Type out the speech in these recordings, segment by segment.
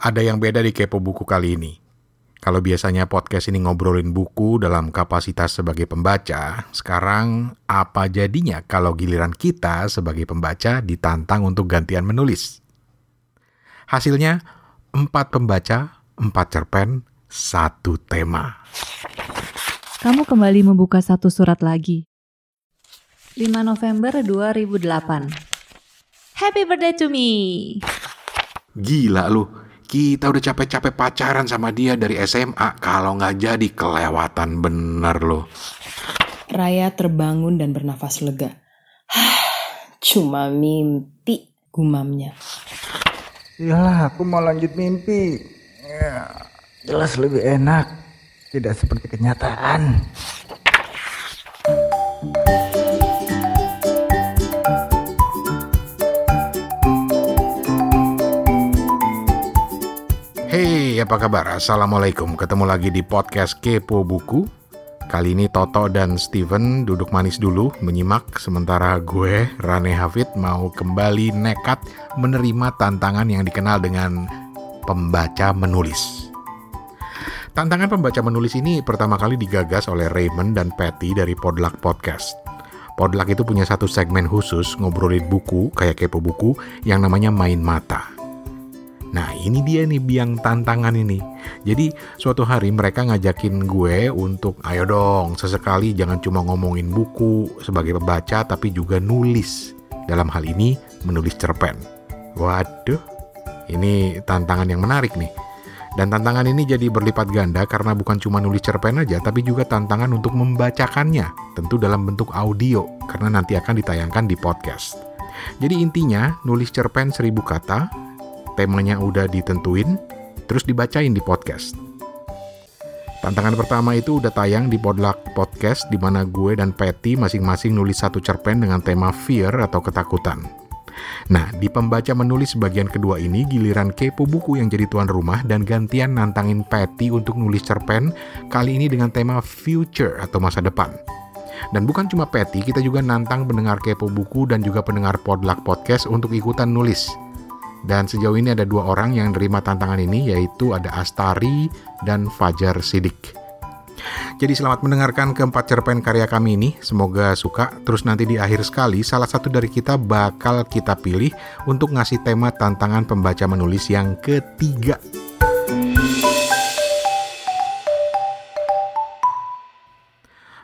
Ada yang beda di Kepo Buku kali ini. Kalau biasanya podcast ini ngobrolin buku dalam kapasitas sebagai pembaca, sekarang apa jadinya kalau giliran kita sebagai pembaca ditantang untuk gantian menulis? Hasilnya, empat pembaca, empat cerpen, satu tema. Kamu kembali membuka satu surat lagi. 5 November 2008. Happy birthday to me. Gila lu, kita udah capek-capek pacaran sama dia dari SMA. Kalau nggak jadi kelewatan bener lo. Raya terbangun dan bernafas lega. Cuma mimpi gumamnya. Iyalah, aku mau lanjut mimpi. Ya, jelas lebih enak. Tidak seperti kenyataan. Apa kabar? Assalamualaikum. Ketemu lagi di podcast Kepo Buku. Kali ini Toto dan Steven duduk manis dulu menyimak sementara gue, Rane Hafid, mau kembali nekat menerima tantangan yang dikenal dengan pembaca menulis. Tantangan pembaca menulis ini pertama kali digagas oleh Raymond dan Patty dari Podluck Podcast. Podluck itu punya satu segmen khusus ngobrolin buku, kayak kepo buku, yang namanya Main Mata. Nah ini dia nih biang tantangan ini. Jadi suatu hari mereka ngajakin gue untuk ayo dong sesekali jangan cuma ngomongin buku sebagai pembaca tapi juga nulis. Dalam hal ini menulis cerpen. Waduh, ini tantangan yang menarik nih. Dan tantangan ini jadi berlipat ganda karena bukan cuma nulis cerpen aja, tapi juga tantangan untuk membacakannya, tentu dalam bentuk audio, karena nanti akan ditayangkan di podcast. Jadi intinya, nulis cerpen seribu kata, temanya udah ditentuin, terus dibacain di podcast. Tantangan pertama itu udah tayang di Podluck Podcast, di mana gue dan Patty masing-masing nulis satu cerpen dengan tema fear atau ketakutan. Nah, di pembaca menulis bagian kedua ini giliran kepo buku yang jadi tuan rumah dan gantian nantangin Patty untuk nulis cerpen, kali ini dengan tema future atau masa depan. Dan bukan cuma Patty, kita juga nantang pendengar kepo buku dan juga pendengar Podluck Podcast untuk ikutan nulis. Dan sejauh ini ada dua orang yang nerima tantangan ini, yaitu ada Astari dan Fajar Sidik. Jadi selamat mendengarkan keempat cerpen karya kami ini. Semoga suka. Terus nanti di akhir sekali salah satu dari kita bakal kita pilih untuk ngasih tema tantangan pembaca menulis yang ketiga.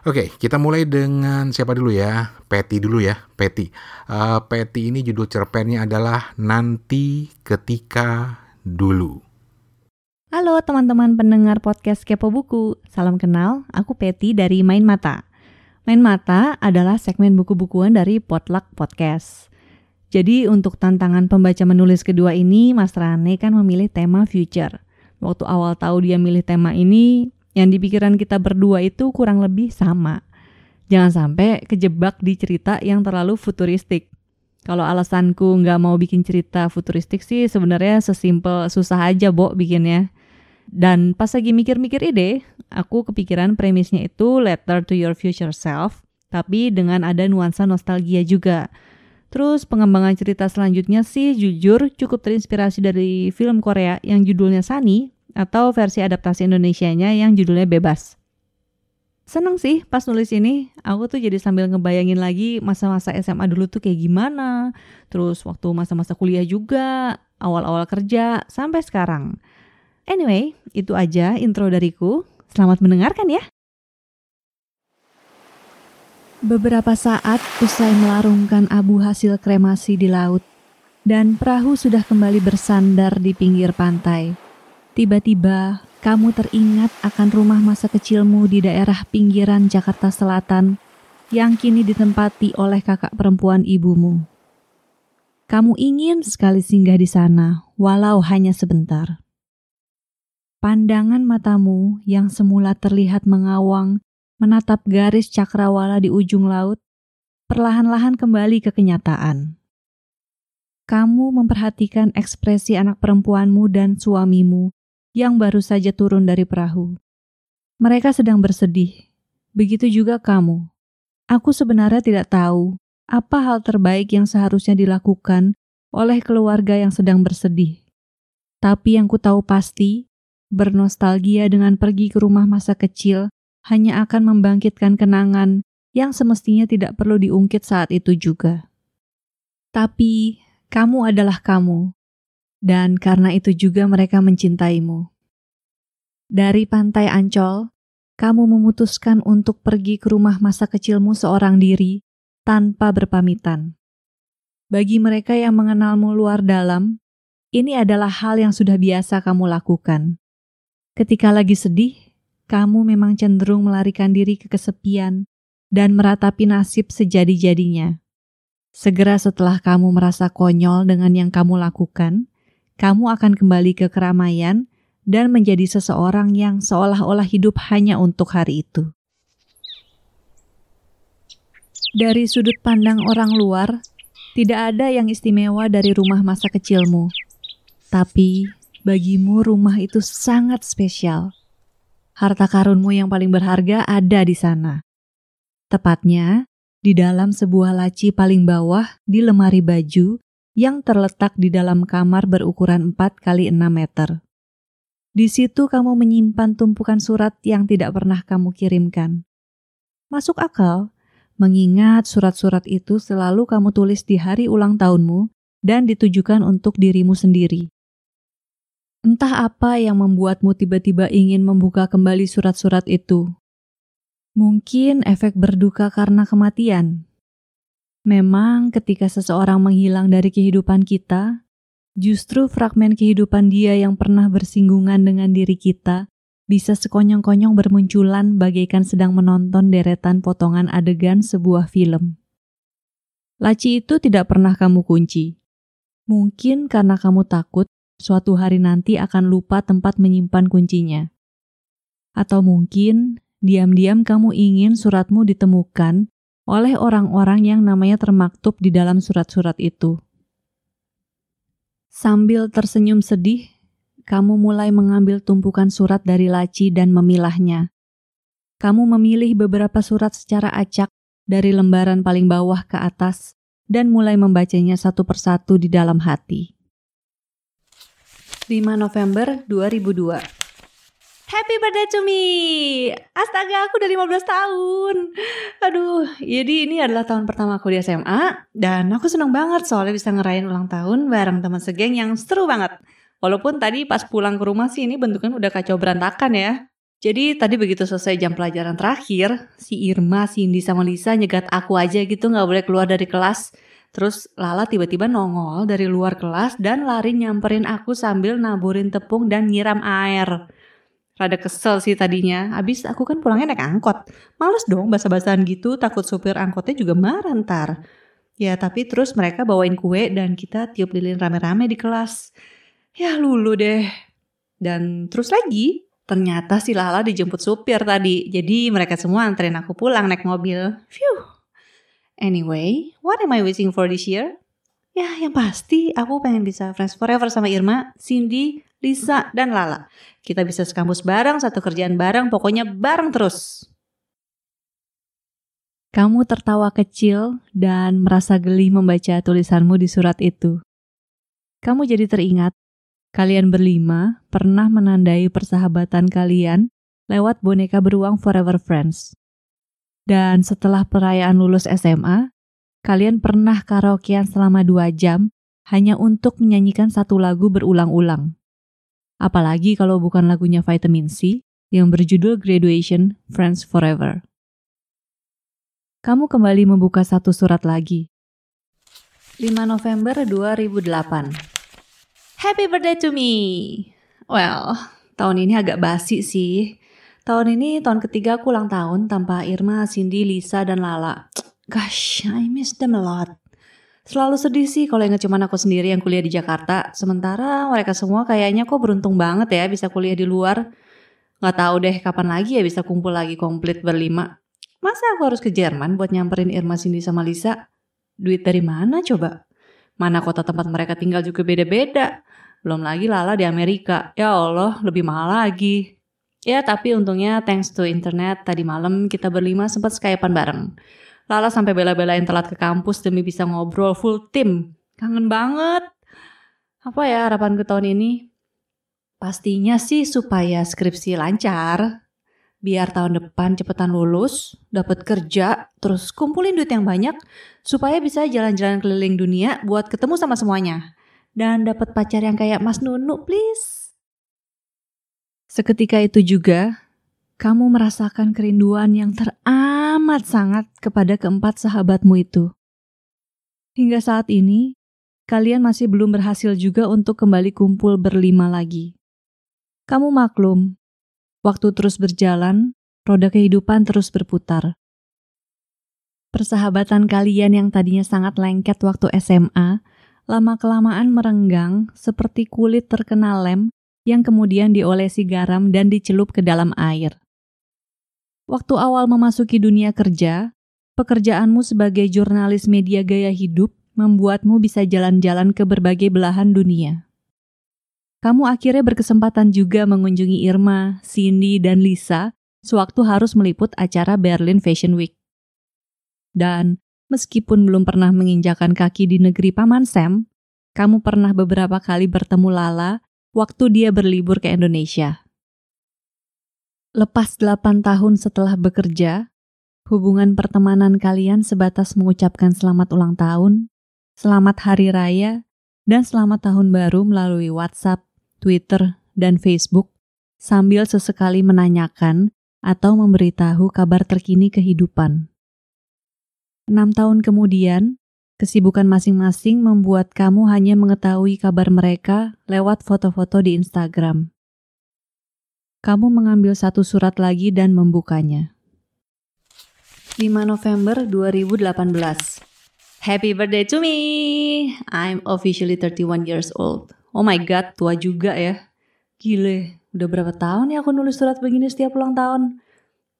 Oke, kita mulai dengan siapa dulu ya? Petty dulu ya, Petty. Uh, Petty ini judul cerpennya adalah Nanti Ketika Dulu. Halo teman-teman pendengar podcast Kepo Buku. Salam kenal, aku Peti dari Main Mata. Main Mata adalah segmen buku-bukuan dari Potluck Podcast. Jadi untuk tantangan pembaca menulis kedua ini, Mas Rane kan memilih tema future. Waktu awal tahu dia milih tema ini, yang di pikiran kita berdua itu kurang lebih sama. Jangan sampai kejebak di cerita yang terlalu futuristik. Kalau alasanku nggak mau bikin cerita futuristik sih sebenarnya sesimpel susah aja, Bo, bikinnya. Dan pas lagi mikir-mikir ide, aku kepikiran premisnya itu letter to your future self, tapi dengan ada nuansa nostalgia juga. Terus pengembangan cerita selanjutnya sih jujur cukup terinspirasi dari film Korea yang judulnya Sunny atau versi adaptasi Indonesianya yang judulnya Bebas. Seneng sih pas nulis ini, aku tuh jadi sambil ngebayangin lagi masa-masa SMA dulu tuh kayak gimana, terus waktu masa-masa kuliah juga, awal-awal kerja, sampai sekarang. Anyway, itu aja intro dariku. Selamat mendengarkan ya. Beberapa saat usai melarungkan abu hasil kremasi di laut, dan perahu sudah kembali bersandar di pinggir pantai. Tiba-tiba, kamu teringat akan rumah masa kecilmu di daerah pinggiran Jakarta Selatan yang kini ditempati oleh kakak perempuan ibumu. Kamu ingin sekali singgah di sana, walau hanya sebentar. Pandangan matamu yang semula terlihat mengawang menatap garis cakrawala di ujung laut, perlahan-lahan kembali ke kenyataan. Kamu memperhatikan ekspresi anak perempuanmu dan suamimu yang baru saja turun dari perahu. Mereka sedang bersedih. Begitu juga kamu. Aku sebenarnya tidak tahu apa hal terbaik yang seharusnya dilakukan oleh keluarga yang sedang bersedih. Tapi yang ku tahu pasti, bernostalgia dengan pergi ke rumah masa kecil hanya akan membangkitkan kenangan yang semestinya tidak perlu diungkit saat itu juga. Tapi kamu adalah kamu, dan karena itu juga mereka mencintaimu. Dari pantai Ancol, kamu memutuskan untuk pergi ke rumah masa kecilmu seorang diri tanpa berpamitan. Bagi mereka yang mengenalmu luar dalam, ini adalah hal yang sudah biasa kamu lakukan. Ketika lagi sedih, kamu memang cenderung melarikan diri ke kesepian dan meratapi nasib sejadi-jadinya. Segera setelah kamu merasa konyol dengan yang kamu lakukan, kamu akan kembali ke keramaian dan menjadi seseorang yang seolah-olah hidup hanya untuk hari itu. Dari sudut pandang orang luar, tidak ada yang istimewa dari rumah masa kecilmu. Tapi bagimu rumah itu sangat spesial. Harta karunmu yang paling berharga ada di sana. Tepatnya, di dalam sebuah laci paling bawah di lemari baju yang terletak di dalam kamar berukuran 4 kali 6 meter. Di situ kamu menyimpan tumpukan surat yang tidak pernah kamu kirimkan. Masuk akal, mengingat surat-surat itu selalu kamu tulis di hari ulang tahunmu dan ditujukan untuk dirimu sendiri. Entah apa yang membuatmu tiba-tiba ingin membuka kembali surat-surat itu. Mungkin efek berduka karena kematian, Memang, ketika seseorang menghilang dari kehidupan kita, justru fragmen kehidupan dia yang pernah bersinggungan dengan diri kita bisa sekonyong-konyong bermunculan bagaikan sedang menonton deretan potongan adegan sebuah film. Laci itu tidak pernah kamu kunci. Mungkin karena kamu takut suatu hari nanti akan lupa tempat menyimpan kuncinya. Atau mungkin diam-diam kamu ingin suratmu ditemukan oleh orang-orang yang namanya termaktub di dalam surat-surat itu. Sambil tersenyum sedih, kamu mulai mengambil tumpukan surat dari laci dan memilahnya. Kamu memilih beberapa surat secara acak dari lembaran paling bawah ke atas dan mulai membacanya satu persatu di dalam hati. 5 November 2002 Happy birthday to me! Astaga, aku udah 15 tahun. Aduh, jadi ini adalah tahun pertama aku di SMA dan aku seneng banget soalnya bisa ngerayain ulang tahun bareng teman segeng yang seru banget. Walaupun tadi pas pulang ke rumah sih ini bentuknya udah kacau berantakan ya. Jadi tadi begitu selesai jam pelajaran terakhir, si Irma, Cindy sama Lisa nyegat aku aja gitu nggak boleh keluar dari kelas. Terus Lala tiba-tiba nongol dari luar kelas dan lari nyamperin aku sambil naburin tepung dan nyiram air rada kesel sih tadinya. Abis aku kan pulangnya naik angkot. Males dong basa-basan gitu, takut supir angkotnya juga marah ntar. Ya tapi terus mereka bawain kue dan kita tiup lilin rame-rame di kelas. Ya lulu deh. Dan terus lagi, ternyata si Lala dijemput supir tadi. Jadi mereka semua anterin aku pulang naik mobil. Phew. Anyway, what am I wishing for this year? Ya yang pasti aku pengen bisa friends forever sama Irma, Cindy, Lisa, dan Lala. Kita bisa sekampus bareng, satu kerjaan bareng, pokoknya bareng terus. Kamu tertawa kecil dan merasa geli membaca tulisanmu di surat itu. Kamu jadi teringat, kalian berlima pernah menandai persahabatan kalian lewat boneka beruang Forever Friends. Dan setelah perayaan lulus SMA, kalian pernah karaokean selama dua jam hanya untuk menyanyikan satu lagu berulang-ulang. Apalagi kalau bukan lagunya Vitamin C yang berjudul Graduation Friends Forever. Kamu kembali membuka satu surat lagi. 5 November 2008. Happy birthday to me. Well, tahun ini agak basi sih. Tahun ini tahun ketiga aku ulang tahun tanpa Irma, Cindy, Lisa, dan Lala. Gosh, I miss them a lot. Selalu sedih sih kalau ingat cuman aku sendiri yang kuliah di Jakarta. Sementara mereka semua kayaknya kok beruntung banget ya bisa kuliah di luar. Gak tahu deh kapan lagi ya bisa kumpul lagi komplit berlima. Masa aku harus ke Jerman buat nyamperin Irma Cindy sama Lisa? Duit dari mana coba? Mana kota tempat mereka tinggal juga beda-beda. Belum lagi Lala di Amerika. Ya Allah, lebih mahal lagi. Ya tapi untungnya thanks to internet tadi malam kita berlima sempat skypean bareng. Lala sampai bela-belain telat ke kampus demi bisa ngobrol full tim. Kangen banget. Apa ya harapan ke tahun ini? Pastinya sih supaya skripsi lancar, biar tahun depan cepetan lulus, dapat kerja, terus kumpulin duit yang banyak supaya bisa jalan-jalan keliling dunia buat ketemu sama semuanya. Dan dapat pacar yang kayak Mas Nunu, please. Seketika itu juga, kamu merasakan kerinduan yang teramat sangat kepada keempat sahabatmu itu. Hingga saat ini, kalian masih belum berhasil juga untuk kembali kumpul berlima lagi. Kamu maklum, waktu terus berjalan, roda kehidupan terus berputar. Persahabatan kalian yang tadinya sangat lengket waktu SMA, lama-kelamaan merenggang seperti kulit terkena lem yang kemudian diolesi garam dan dicelup ke dalam air. Waktu awal memasuki dunia kerja, pekerjaanmu sebagai jurnalis media gaya hidup membuatmu bisa jalan-jalan ke berbagai belahan dunia kamu akhirnya berkesempatan juga mengunjungi Irma, Cindy, dan Lisa sewaktu harus meliput acara Berlin Fashion Week. Dan meskipun belum pernah menginjakan kaki di negeri Paman Sam, kamu pernah beberapa kali bertemu Lala waktu dia berlibur ke Indonesia. Lepas 8 tahun setelah bekerja, hubungan pertemanan kalian sebatas mengucapkan selamat ulang tahun, selamat hari raya, dan selamat tahun baru melalui WhatsApp, Twitter, dan Facebook sambil sesekali menanyakan atau memberitahu kabar terkini kehidupan. Enam tahun kemudian, kesibukan masing-masing membuat kamu hanya mengetahui kabar mereka lewat foto-foto di Instagram. Kamu mengambil satu surat lagi dan membukanya. 5 November 2018 Happy birthday to me! I'm officially 31 years old. Oh my god, tua juga ya. Gile, udah berapa tahun ya aku nulis surat begini setiap ulang tahun?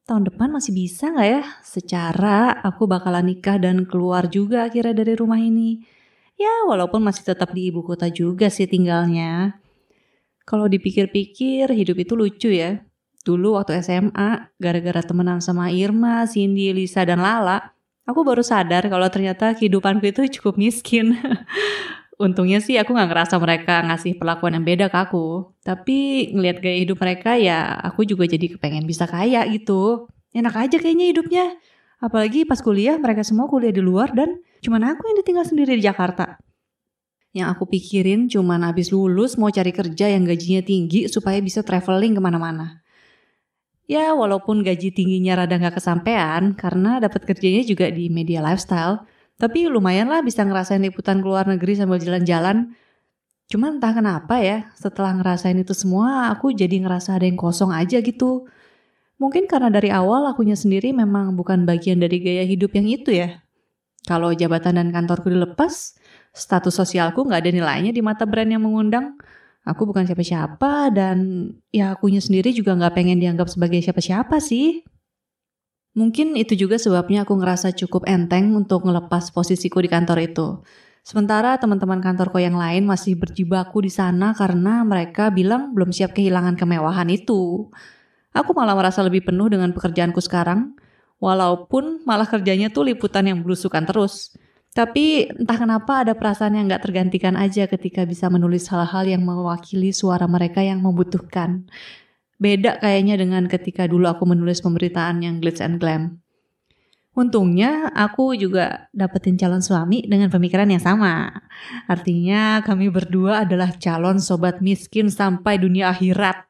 Tahun depan masih bisa nggak ya? Secara aku bakalan nikah dan keluar juga akhirnya dari rumah ini. Ya, walaupun masih tetap di ibu kota juga sih tinggalnya. Kalau dipikir-pikir, hidup itu lucu ya. Dulu waktu SMA, gara-gara temenan sama Irma, Cindy, Lisa, dan Lala, aku baru sadar kalau ternyata kehidupanku itu cukup miskin. untungnya sih aku nggak ngerasa mereka ngasih perlakuan yang beda ke aku. Tapi ngelihat gaya hidup mereka ya aku juga jadi kepengen bisa kaya gitu. Enak aja kayaknya hidupnya. Apalagi pas kuliah mereka semua kuliah di luar dan cuman aku yang ditinggal sendiri di Jakarta. Yang aku pikirin cuman habis lulus mau cari kerja yang gajinya tinggi supaya bisa traveling ke mana-mana. Ya walaupun gaji tingginya rada nggak kesampaian karena dapat kerjanya juga di media lifestyle tapi lumayan lah bisa ngerasain liputan ke luar negeri sambil jalan-jalan. Cuman entah kenapa ya, setelah ngerasain itu semua, aku jadi ngerasa ada yang kosong aja gitu. Mungkin karena dari awal akunya sendiri memang bukan bagian dari gaya hidup yang itu ya. Kalau jabatan dan kantorku dilepas, status sosialku nggak ada nilainya di mata brand yang mengundang. Aku bukan siapa-siapa dan ya akunya sendiri juga nggak pengen dianggap sebagai siapa-siapa sih. Mungkin itu juga sebabnya aku ngerasa cukup enteng untuk ngelepas posisiku di kantor itu. Sementara teman-teman kantorku yang lain masih berjibaku di sana karena mereka bilang belum siap kehilangan kemewahan itu. Aku malah merasa lebih penuh dengan pekerjaanku sekarang, walaupun malah kerjanya tuh liputan yang belusukan terus. Tapi entah kenapa ada perasaan yang gak tergantikan aja ketika bisa menulis hal-hal yang mewakili suara mereka yang membutuhkan. Beda kayaknya dengan ketika dulu aku menulis pemberitaan yang glitz and glam. Untungnya aku juga dapetin calon suami dengan pemikiran yang sama. Artinya kami berdua adalah calon sobat miskin sampai dunia akhirat.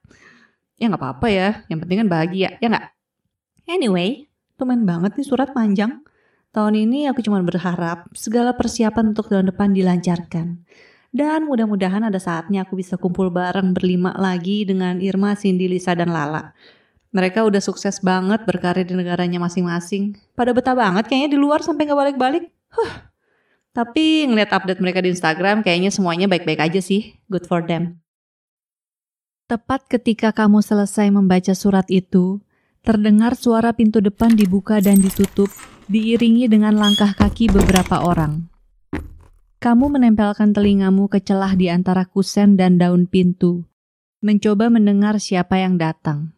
Ya nggak apa-apa ya, yang penting kan bahagia, ya nggak? Anyway, temen banget nih surat panjang. Tahun ini aku cuma berharap segala persiapan untuk tahun depan dilancarkan. Dan mudah-mudahan ada saatnya aku bisa kumpul bareng berlima lagi dengan Irma, Cindy, Lisa, dan Lala. Mereka udah sukses banget berkarir di negaranya masing-masing. Pada betah banget kayaknya di luar sampai nggak balik-balik. Huh. Tapi ngeliat update mereka di Instagram kayaknya semuanya baik-baik aja sih. Good for them. Tepat ketika kamu selesai membaca surat itu, terdengar suara pintu depan dibuka dan ditutup, diiringi dengan langkah kaki beberapa orang. Kamu menempelkan telingamu ke celah di antara kusen dan daun pintu, mencoba mendengar siapa yang datang.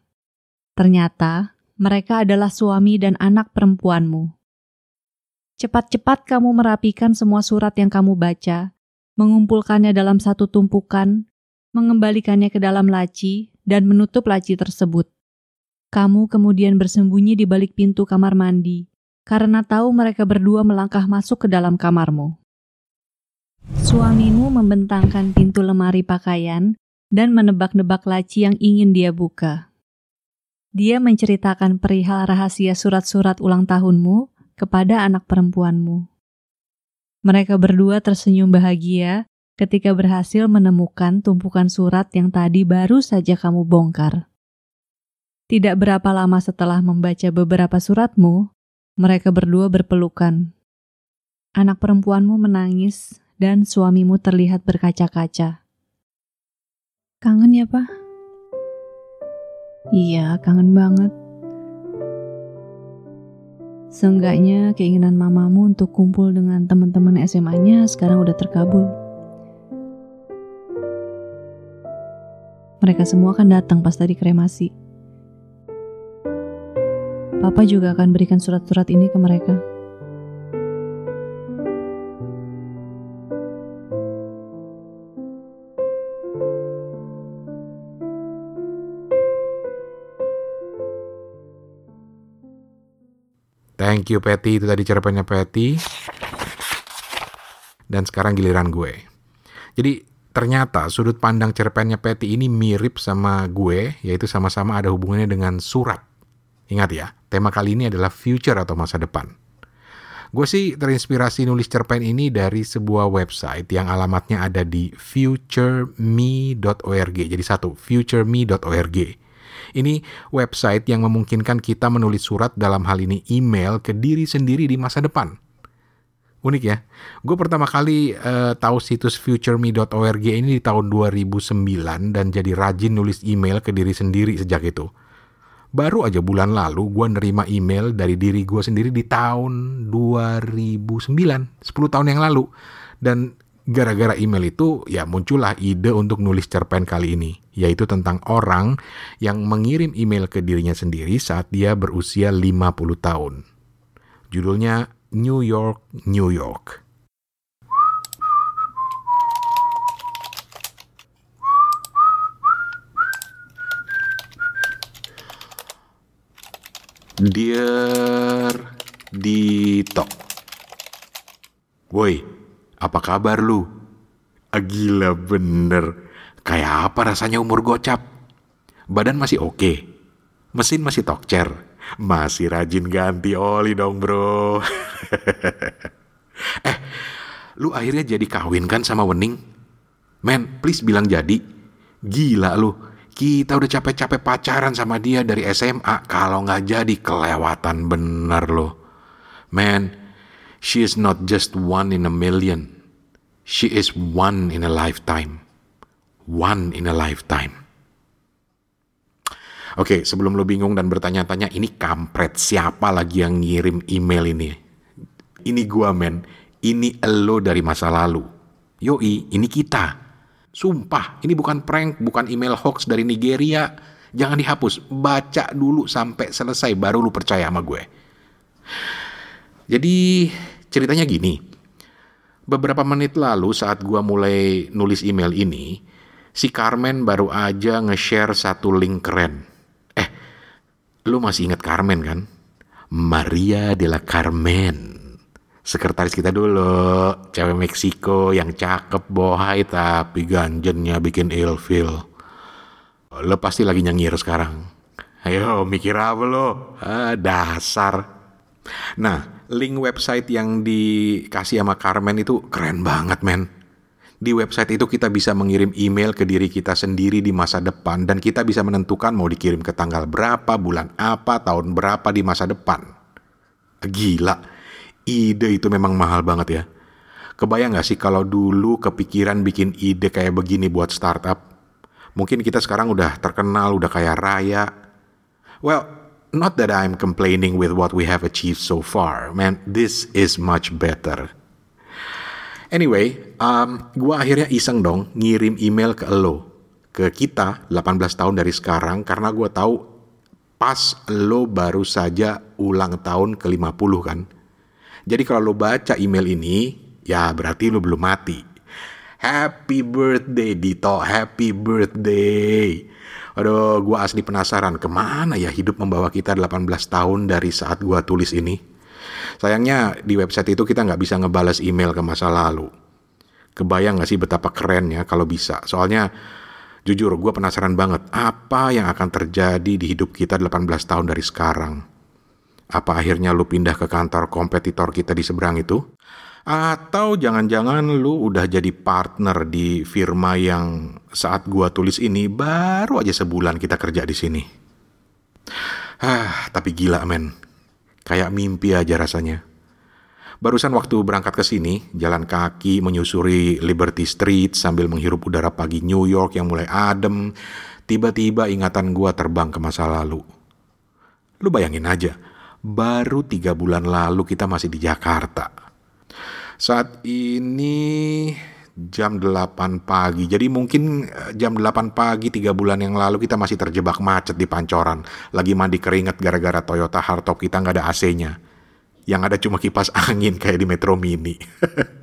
Ternyata mereka adalah suami dan anak perempuanmu. Cepat-cepat kamu merapikan semua surat yang kamu baca, mengumpulkannya dalam satu tumpukan, mengembalikannya ke dalam laci, dan menutup laci tersebut. Kamu kemudian bersembunyi di balik pintu kamar mandi, karena tahu mereka berdua melangkah masuk ke dalam kamarmu. Suamimu membentangkan pintu lemari pakaian dan menebak-nebak laci yang ingin dia buka. Dia menceritakan perihal rahasia surat-surat ulang tahunmu kepada anak perempuanmu. Mereka berdua tersenyum bahagia ketika berhasil menemukan tumpukan surat yang tadi baru saja kamu bongkar. Tidak berapa lama setelah membaca beberapa suratmu, mereka berdua berpelukan. Anak perempuanmu menangis dan suamimu terlihat berkaca-kaca. Kangen ya, Pak? Iya, kangen banget. Seenggaknya keinginan mamamu untuk kumpul dengan teman-teman SMA-nya sekarang udah terkabul. Mereka semua akan datang pas tadi kremasi. Papa juga akan berikan surat-surat ini ke mereka. Thank you Patty, itu tadi cerpennya Patty. Dan sekarang giliran gue. Jadi ternyata sudut pandang cerpennya Patty ini mirip sama gue, yaitu sama-sama ada hubungannya dengan surat. Ingat ya, tema kali ini adalah future atau masa depan. Gue sih terinspirasi nulis cerpen ini dari sebuah website yang alamatnya ada di futureme.org. Jadi satu, futureme.org. Ini website yang memungkinkan kita menulis surat dalam hal ini email ke diri sendiri di masa depan. Unik ya. Gue pertama kali uh, tahu situs futureme.org ini di tahun 2009 dan jadi rajin nulis email ke diri sendiri sejak itu. Baru aja bulan lalu gue nerima email dari diri gue sendiri di tahun 2009, 10 tahun yang lalu. Dan gara-gara email itu ya muncullah ide untuk nulis cerpen kali ini, yaitu tentang orang yang mengirim email ke dirinya sendiri saat dia berusia 50 tahun. Judulnya New York, New York. Dear Dito. Woi, apa kabar lu? Ah, gila bener. Kayak apa rasanya umur gocap? Badan masih oke. Mesin masih tokcer. Masih rajin ganti oli dong bro. eh, lu akhirnya jadi kawin kan sama Wening? Men, please bilang jadi. Gila lu, kita udah capek-capek pacaran sama dia dari SMA. Kalau nggak jadi kelewatan bener loh. Man, She is not just one in a million. She is one in a lifetime. One in a lifetime. Oke, sebelum lo bingung dan bertanya-tanya, ini kampret siapa lagi yang ngirim email ini? Ini gua men, ini lo dari masa lalu. Yoi, ini kita. Sumpah, ini bukan prank, bukan email hoax dari Nigeria. Jangan dihapus, baca dulu sampai selesai baru lu percaya sama gue. Jadi ceritanya gini. Beberapa menit lalu saat gua mulai nulis email ini, si Carmen baru aja nge-share satu link keren. Eh, lu masih ingat Carmen kan? Maria de la Carmen. Sekretaris kita dulu, cewek Meksiko yang cakep bohai tapi ganjennya bikin ilfil. Lo pasti lagi nyengir sekarang. Ayo mikir apa lo? Ah, dasar. Nah, link website yang dikasih sama Carmen itu keren banget, men. Di website itu kita bisa mengirim email ke diri kita sendiri di masa depan dan kita bisa menentukan mau dikirim ke tanggal berapa, bulan apa, tahun berapa di masa depan. Gila, ide itu memang mahal banget ya. Kebayang gak sih kalau dulu kepikiran bikin ide kayak begini buat startup? Mungkin kita sekarang udah terkenal, udah kaya raya. Well, not that I'm complaining with what we have achieved so far. Man, this is much better. Anyway, um, gue akhirnya iseng dong ngirim email ke lo, ke kita 18 tahun dari sekarang karena gue tahu pas lo baru saja ulang tahun ke-50 kan. Jadi kalau lo baca email ini, ya berarti lo belum mati. Happy birthday Dito, happy birthday. Aduh, gue asli penasaran ke mana ya hidup membawa kita 18 tahun dari saat gue tulis ini. Sayangnya di website itu kita nggak bisa ngebales email ke masa lalu. Kebayang nggak sih betapa kerennya kalau bisa? Soalnya jujur gue penasaran banget apa yang akan terjadi di hidup kita 18 tahun dari sekarang. Apa akhirnya lu pindah ke kantor kompetitor kita di seberang itu? Atau jangan-jangan lu udah jadi partner di firma yang saat gua tulis ini baru aja sebulan kita kerja di sini. Ah, tapi gila men. Kayak mimpi aja rasanya. Barusan waktu berangkat ke sini, jalan kaki menyusuri Liberty Street sambil menghirup udara pagi New York yang mulai adem, tiba-tiba ingatan gua terbang ke masa lalu. Lu bayangin aja, baru tiga bulan lalu kita masih di Jakarta saat ini jam 8 pagi. Jadi mungkin eh, jam 8 pagi tiga bulan yang lalu kita masih terjebak macet di Pancoran. Lagi mandi keringet gara-gara Toyota Hardtop kita nggak ada AC-nya. Yang ada cuma kipas angin kayak di Metro Mini.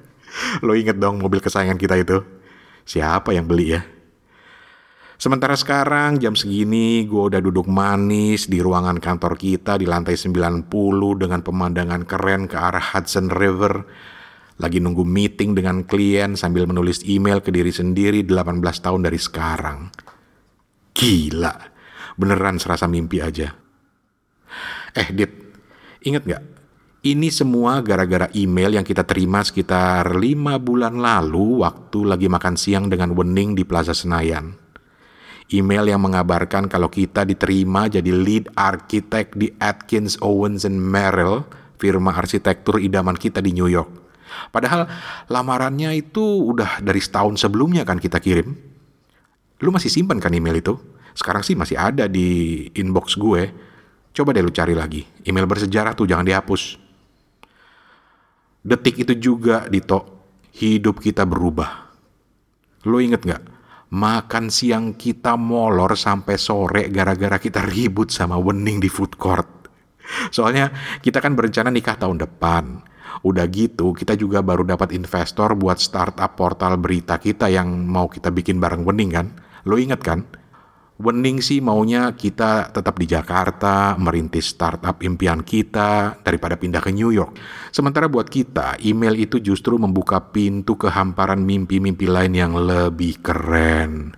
Lo inget dong mobil kesayangan kita itu? Siapa yang beli ya? Sementara sekarang jam segini gue udah duduk manis di ruangan kantor kita di lantai 90 dengan pemandangan keren ke arah Hudson River lagi nunggu meeting dengan klien sambil menulis email ke diri sendiri 18 tahun dari sekarang. Gila, beneran serasa mimpi aja. Eh, Dit, inget gak? Ini semua gara-gara email yang kita terima sekitar lima bulan lalu waktu lagi makan siang dengan Wening di Plaza Senayan. Email yang mengabarkan kalau kita diterima jadi lead architect di Atkins Owens and Merrill, firma arsitektur idaman kita di New York. Padahal lamarannya itu udah dari setahun sebelumnya kan kita kirim. Lu masih simpan kan email itu? Sekarang sih masih ada di inbox gue. Coba deh lu cari lagi. Email bersejarah tuh jangan dihapus. Detik itu juga, Dito, hidup kita berubah. Lu inget gak? Makan siang kita molor sampai sore gara-gara kita ribut sama Wening di food court. Soalnya kita kan berencana nikah tahun depan Udah gitu, kita juga baru dapat investor buat startup portal berita kita yang mau kita bikin bareng Wening kan? Lo inget kan? Wening sih maunya kita tetap di Jakarta, merintis startup impian kita daripada pindah ke New York. Sementara buat kita, email itu justru membuka pintu ke hamparan mimpi-mimpi lain yang lebih keren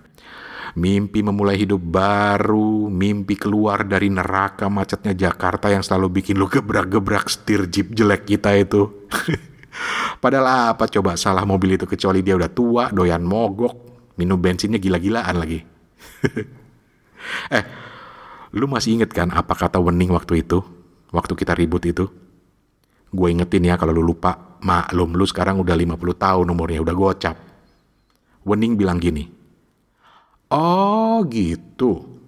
mimpi memulai hidup baru, mimpi keluar dari neraka macetnya Jakarta yang selalu bikin lu gebrak-gebrak setir jeep jelek kita itu. Padahal apa coba salah mobil itu kecuali dia udah tua, doyan mogok, minum bensinnya gila-gilaan lagi. eh, lu masih inget kan apa kata Wening waktu itu? Waktu kita ribut itu? Gue ingetin ya kalau lu lupa, maklum lu sekarang udah 50 tahun umurnya, udah gocap. Wening bilang gini, Oh gitu.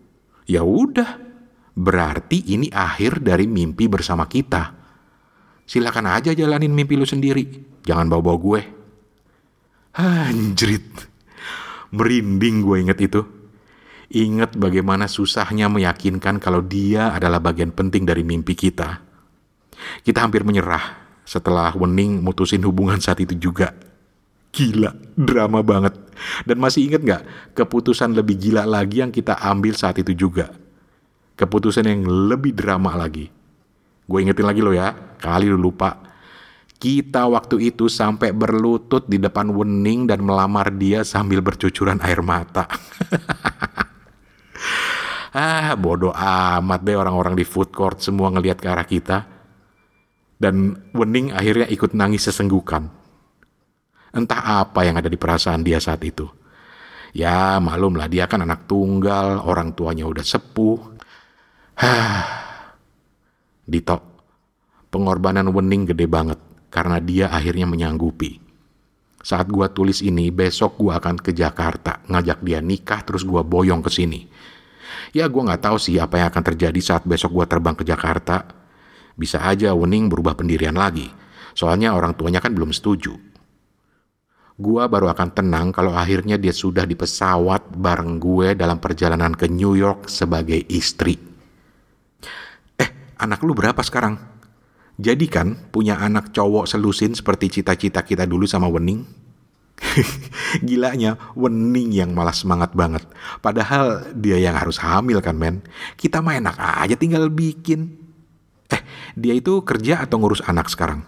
Ya udah. Berarti ini akhir dari mimpi bersama kita. Silakan aja jalanin mimpi lu sendiri. Jangan bawa-bawa gue. Anjrit. Merinding gue inget itu. Ingat bagaimana susahnya meyakinkan kalau dia adalah bagian penting dari mimpi kita. Kita hampir menyerah setelah Wening mutusin hubungan saat itu juga. Gila, drama banget. Dan masih inget gak keputusan lebih gila lagi yang kita ambil saat itu juga? Keputusan yang lebih drama lagi. Gue ingetin lagi lo ya, kali lu lupa. Kita waktu itu sampai berlutut di depan Wening dan melamar dia sambil bercucuran air mata. ah, bodoh amat deh orang-orang di food court semua ngelihat ke arah kita. Dan Wening akhirnya ikut nangis sesenggukan Entah apa yang ada di perasaan dia saat itu. Ya malumlah dia kan anak tunggal, orang tuanya udah sepuh. Hah. Dito, pengorbanan Wening gede banget karena dia akhirnya menyanggupi. Saat gua tulis ini, besok gua akan ke Jakarta, ngajak dia nikah terus gua boyong ke sini. Ya gua nggak tahu sih apa yang akan terjadi saat besok gua terbang ke Jakarta. Bisa aja Wening berubah pendirian lagi. Soalnya orang tuanya kan belum setuju gua baru akan tenang kalau akhirnya dia sudah di pesawat bareng gue dalam perjalanan ke New York sebagai istri. Eh, anak lu berapa sekarang? Jadi kan punya anak cowok selusin seperti cita-cita kita dulu sama Wening? Gilanya, Wening yang malah semangat banget. Padahal dia yang harus hamil kan men. Kita mah enak aja tinggal bikin. Eh, dia itu kerja atau ngurus anak sekarang?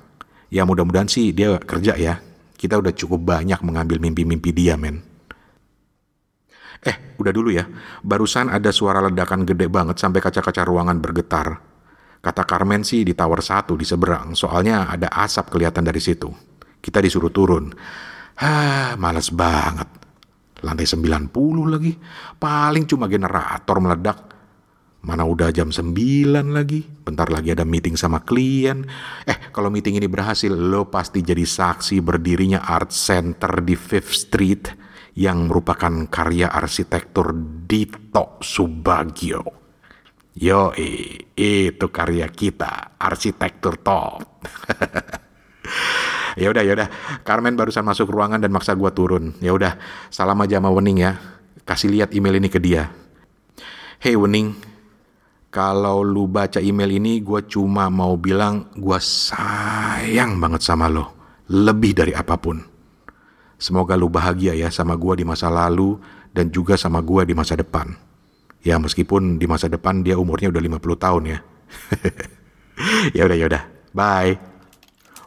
Ya mudah-mudahan sih dia kerja ya. Kita udah cukup banyak mengambil mimpi-mimpi dia men. Eh, udah dulu ya. Barusan ada suara ledakan gede banget sampai kaca-kaca ruangan bergetar. Kata Carmen sih di tower 1 di seberang, soalnya ada asap kelihatan dari situ. Kita disuruh turun. Hah, males banget. Lantai 90 lagi. Paling cuma generator meledak. Mana udah jam 9 lagi. Bentar lagi ada meeting sama klien. Eh, kalau meeting ini berhasil, lo pasti jadi saksi berdirinya Art Center di Fifth Street yang merupakan karya arsitektur Dito Subagio. Yo, itu karya kita, arsitektur top. ya udah ya udah. Carmen barusan masuk ruangan dan maksa gua turun. Ya udah salam aja sama Wening ya. Kasih lihat email ini ke dia. Hey Wening. Kalau lu baca email ini gue cuma mau bilang gue sayang banget sama lo. Lebih dari apa pun. Semoga lu bahagia ya sama gue di masa lalu dan juga sama gue di masa depan. Ya meskipun di masa depan dia umurnya udah 50 tahun ya. Ya udah ya udah. Bye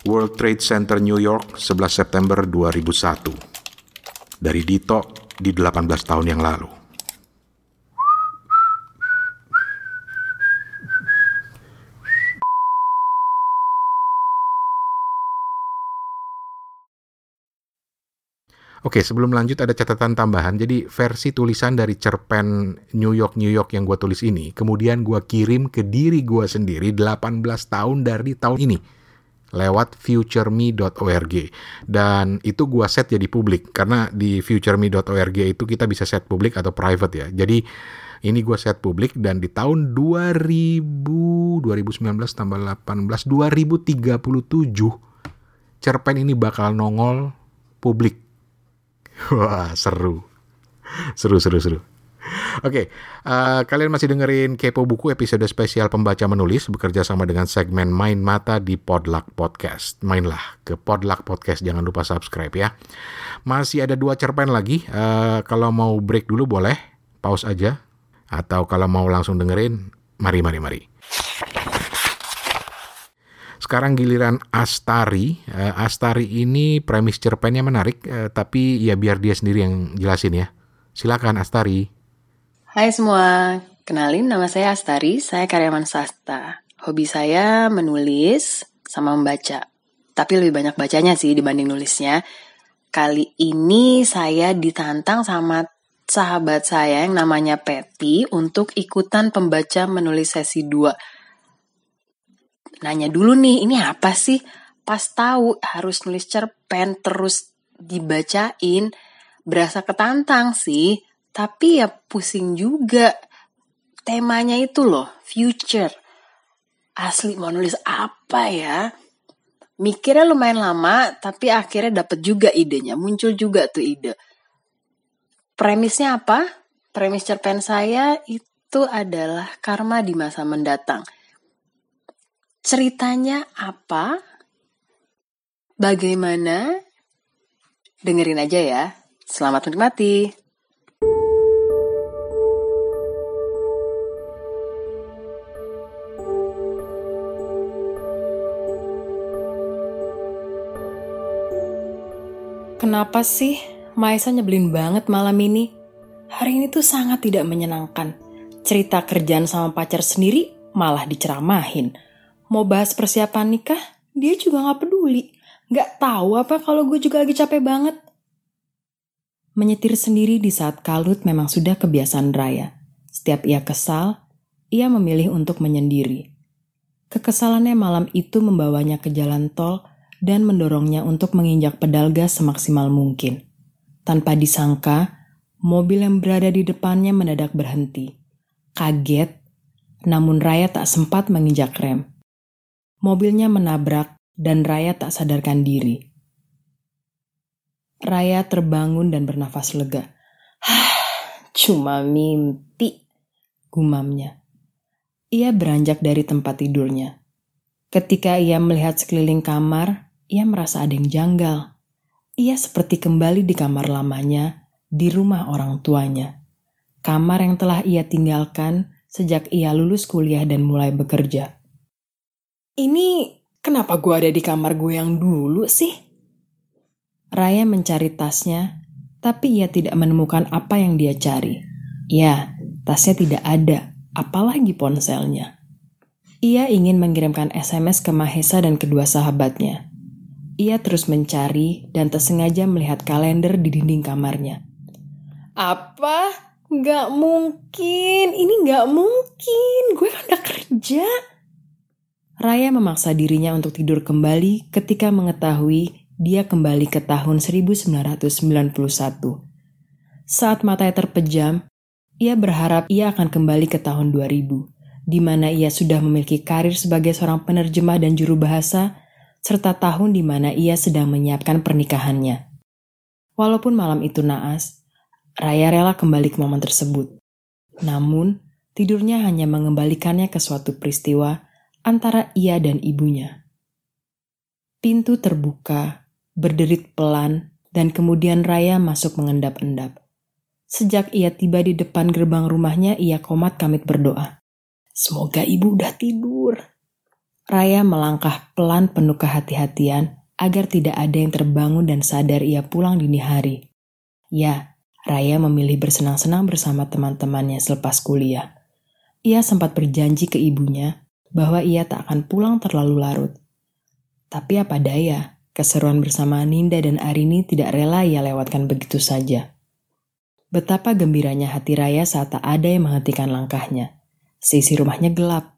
World Trade Center New York 11 September 2001 dari Dito di 18 tahun yang lalu. Oke, sebelum lanjut ada catatan tambahan. Jadi versi tulisan dari cerpen New York New York yang gue tulis ini, kemudian gue kirim ke diri gue sendiri 18 tahun dari tahun ini lewat futureme.org dan itu gua set jadi publik karena di futureme.org itu kita bisa set publik atau private ya. Jadi ini gua set publik dan di tahun 2000 2019 tambah 18 2037 cerpen ini bakal nongol publik. Wah seru. Seru seru seru Oke, okay, uh, kalian masih dengerin Kepo Buku episode spesial pembaca menulis bekerja sama dengan segmen Main Mata di Podluck Podcast. Mainlah ke Podluck Podcast, jangan lupa subscribe ya. Masih ada dua cerpen lagi, uh, kalau mau break dulu boleh, pause aja. Atau kalau mau langsung dengerin, mari mari mari. Sekarang giliran Astari. Uh, Astari ini premis cerpennya menarik, uh, tapi ya biar dia sendiri yang jelasin ya. Silakan Astari. Hai semua, kenalin nama saya Astari, saya karyawan sastra. Hobi saya menulis sama membaca, tapi lebih banyak bacanya sih dibanding nulisnya. Kali ini saya ditantang sama sahabat saya yang namanya Petty untuk ikutan pembaca menulis sesi 2. Nanya dulu nih, ini apa sih? Pas tahu harus nulis cerpen terus dibacain, berasa ketantang sih tapi ya pusing juga. Temanya itu loh, future. Asli mau nulis apa ya? Mikirnya lumayan lama, tapi akhirnya dapet juga idenya. Muncul juga tuh ide. Premisnya apa? Premis cerpen saya itu adalah karma di masa mendatang. Ceritanya apa? Bagaimana? Dengerin aja ya. Selamat menikmati. Kenapa sih Maisa nyebelin banget malam ini? Hari ini tuh sangat tidak menyenangkan. Cerita kerjaan sama pacar sendiri malah diceramahin. Mau bahas persiapan nikah, dia juga gak peduli. Gak tahu apa kalau gue juga lagi capek banget. Menyetir sendiri di saat kalut memang sudah kebiasaan Raya. Setiap ia kesal, ia memilih untuk menyendiri. Kekesalannya malam itu membawanya ke jalan tol dan mendorongnya untuk menginjak pedal gas semaksimal mungkin. Tanpa disangka, mobil yang berada di depannya mendadak berhenti. Kaget, namun Raya tak sempat menginjak rem. Mobilnya menabrak dan Raya tak sadarkan diri. Raya terbangun dan bernafas lega. Hah, cuma mimpi, gumamnya. Ia beranjak dari tempat tidurnya. Ketika ia melihat sekeliling kamar, ia merasa ada yang janggal. Ia seperti kembali di kamar lamanya di rumah orang tuanya. Kamar yang telah ia tinggalkan sejak ia lulus kuliah dan mulai bekerja. Ini kenapa gue ada di kamar gue yang dulu sih? Raya mencari tasnya, tapi ia tidak menemukan apa yang dia cari. Ya, tasnya tidak ada, apalagi ponselnya. Ia ingin mengirimkan SMS ke Mahesa dan kedua sahabatnya. Ia terus mencari dan tersengaja melihat kalender di dinding kamarnya. Apa? Gak mungkin, ini gak mungkin, gue kan udah kerja. Raya memaksa dirinya untuk tidur kembali ketika mengetahui dia kembali ke tahun 1991. Saat matanya terpejam, ia berharap ia akan kembali ke tahun 2000, di mana ia sudah memiliki karir sebagai seorang penerjemah dan juru bahasa, serta tahun di mana ia sedang menyiapkan pernikahannya. Walaupun malam itu naas, Raya rela kembali ke momen tersebut. Namun, tidurnya hanya mengembalikannya ke suatu peristiwa antara ia dan ibunya. Pintu terbuka, berderit pelan, dan kemudian Raya masuk mengendap-endap. Sejak ia tiba di depan gerbang rumahnya, ia komat kamit berdoa. Semoga ibu udah tidur. Raya melangkah pelan penuh kehati-hatian agar tidak ada yang terbangun dan sadar ia pulang dini hari. Ya, Raya memilih bersenang-senang bersama teman-temannya selepas kuliah. Ia sempat berjanji ke ibunya bahwa ia tak akan pulang terlalu larut. Tapi apa daya, keseruan bersama Ninda dan Arini tidak rela ia lewatkan begitu saja. Betapa gembiranya hati Raya saat tak ada yang menghentikan langkahnya. Sisi rumahnya gelap.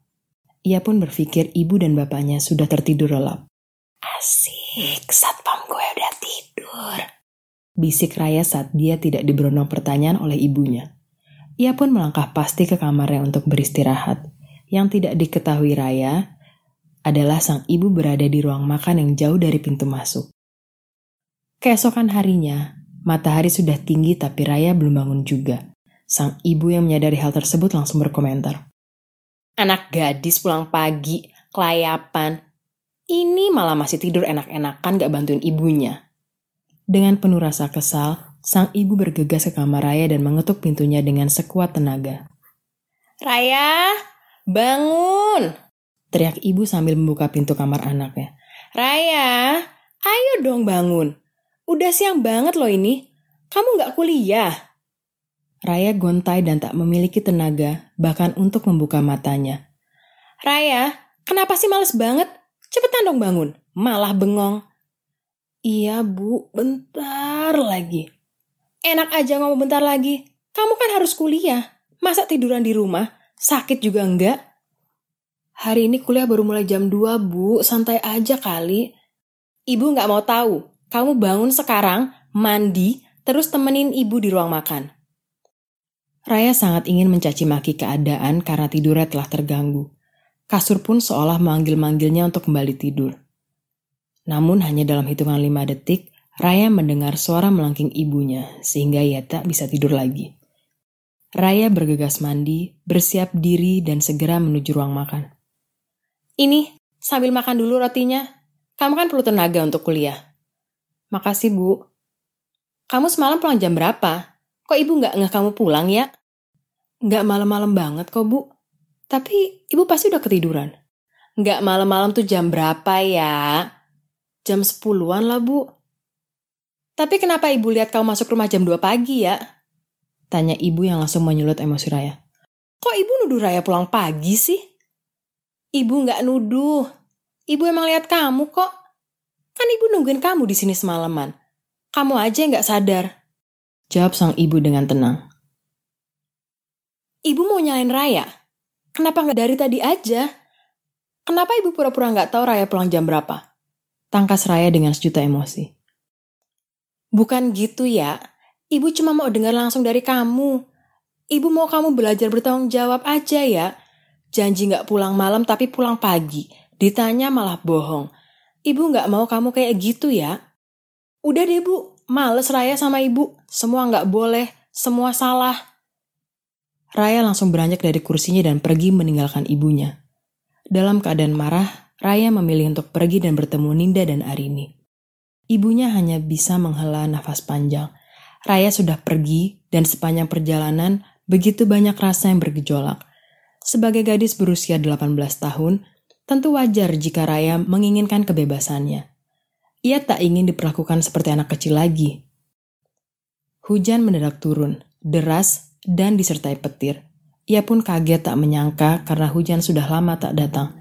Ia pun berpikir ibu dan bapaknya sudah tertidur lelap. Asik, satpam gue udah tidur. Bisik Raya saat dia tidak diberondong pertanyaan oleh ibunya. Ia pun melangkah pasti ke kamarnya untuk beristirahat. Yang tidak diketahui Raya adalah sang ibu berada di ruang makan yang jauh dari pintu masuk. Keesokan harinya, matahari sudah tinggi tapi Raya belum bangun juga. Sang ibu yang menyadari hal tersebut langsung berkomentar. Anak gadis pulang pagi, kelayapan. Ini malah masih tidur enak-enakan gak bantuin ibunya. Dengan penuh rasa kesal, sang ibu bergegas ke kamar Raya dan mengetuk pintunya dengan sekuat tenaga. Raya, Bangun! Teriak ibu sambil membuka pintu kamar anaknya. Raya, ayo dong bangun. Udah siang banget loh ini. Kamu gak kuliah? Raya gontai dan tak memiliki tenaga, bahkan untuk membuka matanya. Raya, kenapa sih males banget? Cepetan dong bangun. Malah bengong. Iya bu, bentar lagi. Enak aja ngomong bentar lagi. Kamu kan harus kuliah. Masa tiduran di rumah? Sakit juga enggak? Hari ini kuliah baru mulai jam 2, Bu. Santai aja kali. Ibu nggak mau tahu. Kamu bangun sekarang, mandi, terus temenin ibu di ruang makan. Raya sangat ingin mencaci maki keadaan karena tidurnya telah terganggu. Kasur pun seolah memanggil-manggilnya untuk kembali tidur. Namun hanya dalam hitungan lima detik, Raya mendengar suara melengking ibunya sehingga ia tak bisa tidur lagi. Raya bergegas mandi, bersiap diri, dan segera menuju ruang makan. Ini, sambil makan dulu rotinya. Kamu kan perlu tenaga untuk kuliah. Makasih, Bu. Kamu semalam pulang jam berapa? Kok ibu nggak ngeh kamu pulang ya? Nggak malam-malam banget kok, Bu. Tapi ibu pasti udah ketiduran. Nggak malam-malam tuh jam berapa ya? Jam sepuluhan lah, Bu. Tapi kenapa ibu lihat kamu masuk rumah jam 2 pagi ya? Tanya ibu yang langsung menyulut emosi Raya. Kok ibu nuduh Raya pulang pagi sih? Ibu nggak nuduh. Ibu emang lihat kamu kok. Kan ibu nungguin kamu di sini semalaman. Kamu aja nggak sadar. Jawab sang ibu dengan tenang. Ibu mau nyalain Raya? Kenapa nggak dari tadi aja? Kenapa ibu pura-pura nggak tahu Raya pulang jam berapa? Tangkas Raya dengan sejuta emosi. Bukan gitu ya. Ibu cuma mau dengar langsung dari kamu. Ibu mau kamu belajar bertanggung jawab aja ya. Janji nggak pulang malam tapi pulang pagi. Ditanya malah bohong. Ibu nggak mau kamu kayak gitu ya. Udah deh bu, males Raya sama ibu. Semua nggak boleh, semua salah. Raya langsung beranjak dari kursinya dan pergi meninggalkan ibunya. Dalam keadaan marah, Raya memilih untuk pergi dan bertemu Ninda dan Arini. Ibunya hanya bisa menghela nafas panjang. Raya sudah pergi dan sepanjang perjalanan begitu banyak rasa yang bergejolak. Sebagai gadis berusia 18 tahun, tentu wajar jika Raya menginginkan kebebasannya. Ia tak ingin diperlakukan seperti anak kecil lagi. Hujan mendadak turun, deras, dan disertai petir. Ia pun kaget tak menyangka karena hujan sudah lama tak datang.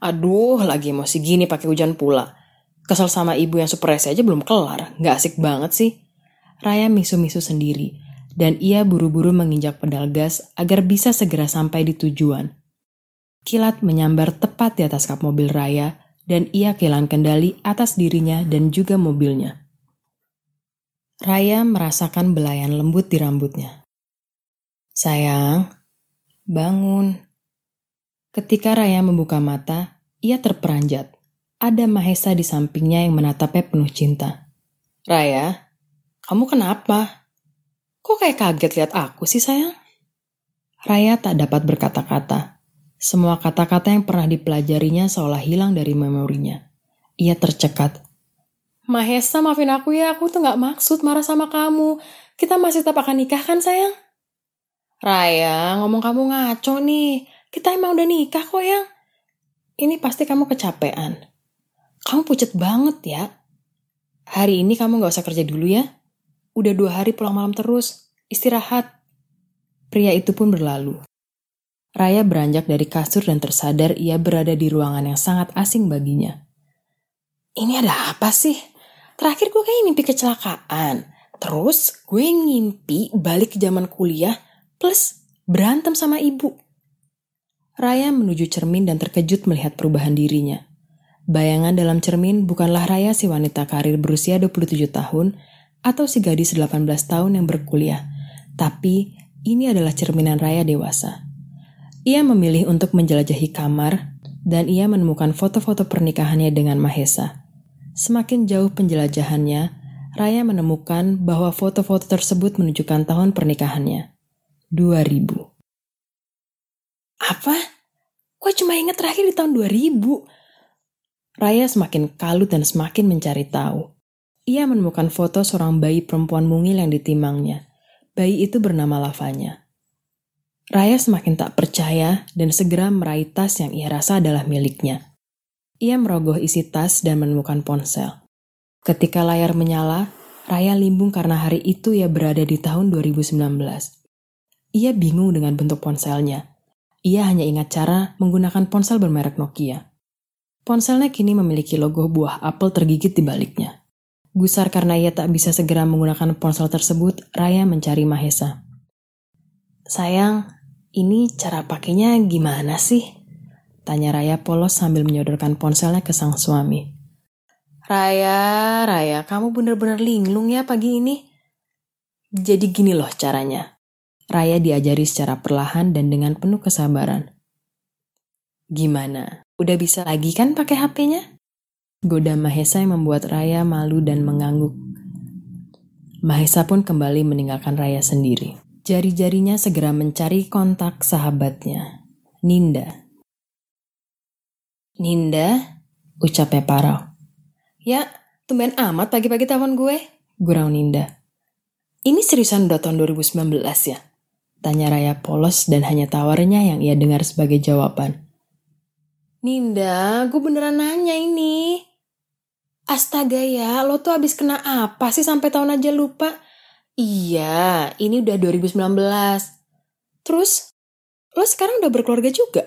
Aduh, lagi emosi gini pakai hujan pula. Kesel sama ibu yang super aja belum kelar. Nggak asik banget sih. Raya misu-misu sendiri. Dan ia buru-buru menginjak pedal gas agar bisa segera sampai di tujuan. Kilat menyambar tepat di atas kap mobil Raya dan ia kehilangan kendali atas dirinya dan juga mobilnya. Raya merasakan belayan lembut di rambutnya. Sayang, bangun. Ketika Raya membuka mata, ia terperanjat ada Mahesa di sampingnya yang menatapnya penuh cinta. Raya, kamu kenapa? Kok kayak kaget lihat aku sih sayang? Raya tak dapat berkata-kata. Semua kata-kata yang pernah dipelajarinya seolah hilang dari memorinya. Ia tercekat. Mahesa maafin aku ya, aku tuh gak maksud marah sama kamu. Kita masih tetap akan nikah kan sayang? Raya, ngomong kamu ngaco nih. Kita emang udah nikah kok yang. Ini pasti kamu kecapean. Kamu pucet banget ya. Hari ini kamu gak usah kerja dulu ya. Udah dua hari pulang malam terus. Istirahat. Pria itu pun berlalu. Raya beranjak dari kasur dan tersadar ia berada di ruangan yang sangat asing baginya. Ini ada apa sih? Terakhir gue kayak mimpi kecelakaan. Terus gue ngimpi balik ke zaman kuliah plus berantem sama ibu. Raya menuju cermin dan terkejut melihat perubahan dirinya. Bayangan dalam cermin bukanlah Raya si wanita karir berusia 27 tahun atau si gadis 18 tahun yang berkuliah, tapi ini adalah cerminan Raya dewasa. Ia memilih untuk menjelajahi kamar dan ia menemukan foto-foto pernikahannya dengan Mahesa. Semakin jauh penjelajahannya, Raya menemukan bahwa foto-foto tersebut menunjukkan tahun pernikahannya. 2000. Apa? Kok cuma ingat terakhir di tahun 2000? Raya semakin kalut dan semakin mencari tahu. Ia menemukan foto seorang bayi perempuan mungil yang ditimangnya. Bayi itu bernama Lavanya. Raya semakin tak percaya dan segera meraih tas yang ia rasa adalah miliknya. Ia merogoh isi tas dan menemukan ponsel. Ketika layar menyala, Raya limbung karena hari itu ia berada di tahun 2019. Ia bingung dengan bentuk ponselnya. Ia hanya ingat cara menggunakan ponsel bermerek Nokia. Ponselnya kini memiliki logo buah apel tergigit di baliknya. Gusar karena ia tak bisa segera menggunakan ponsel tersebut, Raya mencari Mahesa. Sayang, ini cara pakainya gimana sih? Tanya Raya polos sambil menyodorkan ponselnya ke sang suami. Raya, Raya, kamu bener-bener linglung ya pagi ini. Jadi gini loh caranya. Raya diajari secara perlahan dan dengan penuh kesabaran. Gimana? Udah bisa lagi kan pakai HP-nya? Goda Mahesa yang membuat Raya malu dan mengangguk. Mahesa pun kembali meninggalkan Raya sendiri. Jari-jarinya segera mencari kontak sahabatnya, Ninda. Ninda, ucapnya Parau. Ya, tumben amat pagi-pagi telepon gue, gurau Ninda. Ini seriusan udah tahun 2019 ya? Tanya Raya polos dan hanya tawarnya yang ia dengar sebagai jawaban. Ninda, gue beneran nanya ini. Astaga ya, lo tuh abis kena apa sih sampai tahun aja lupa? Iya, ini udah 2019. Terus, lo sekarang udah berkeluarga juga?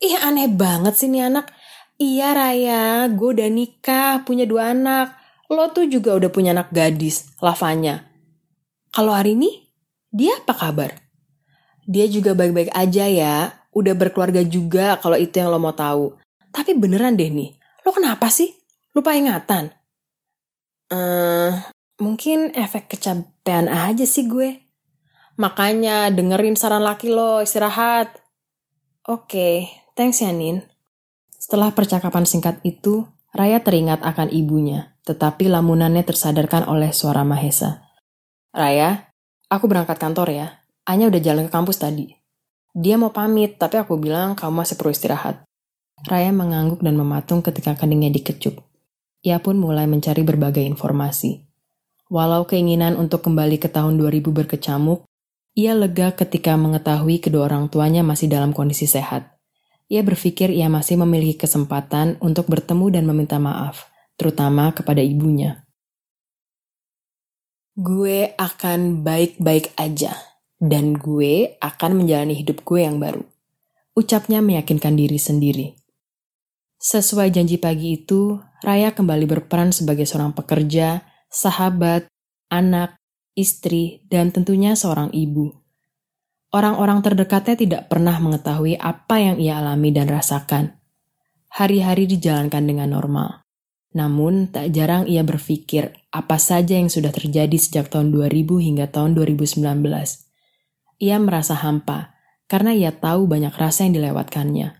Iya aneh banget sih nih anak. Iya Raya, gue udah nikah, punya dua anak. Lo tuh juga udah punya anak gadis, Lavanya. Kalau hari ini, dia apa kabar? Dia juga baik-baik aja ya, udah berkeluarga juga kalau itu yang lo mau tahu. Tapi beneran deh nih, lo kenapa sih? Lupa ingatan? Eh, uh, mungkin efek kecapean aja sih gue. Makanya dengerin saran laki lo, istirahat. Oke, okay, thanks ya Nin. Setelah percakapan singkat itu, Raya teringat akan ibunya, tetapi lamunannya tersadarkan oleh suara Mahesa. Raya, aku berangkat kantor ya. Anya udah jalan ke kampus tadi. Dia mau pamit, tapi aku bilang kamu masih perlu istirahat. Raya mengangguk dan mematung ketika keningnya dikecup. Ia pun mulai mencari berbagai informasi. Walau keinginan untuk kembali ke tahun 2000 berkecamuk, ia lega ketika mengetahui kedua orang tuanya masih dalam kondisi sehat. Ia berpikir ia masih memiliki kesempatan untuk bertemu dan meminta maaf, terutama kepada ibunya. Gue akan baik-baik aja, dan gue akan menjalani hidup gue yang baru. Ucapnya meyakinkan diri sendiri. Sesuai janji pagi itu, Raya kembali berperan sebagai seorang pekerja sahabat, anak, istri, dan tentunya seorang ibu. Orang-orang terdekatnya tidak pernah mengetahui apa yang ia alami dan rasakan. Hari-hari dijalankan dengan normal. Namun, tak jarang ia berpikir apa saja yang sudah terjadi sejak tahun 2000 hingga tahun 2019. Ia merasa hampa karena ia tahu banyak rasa yang dilewatkannya.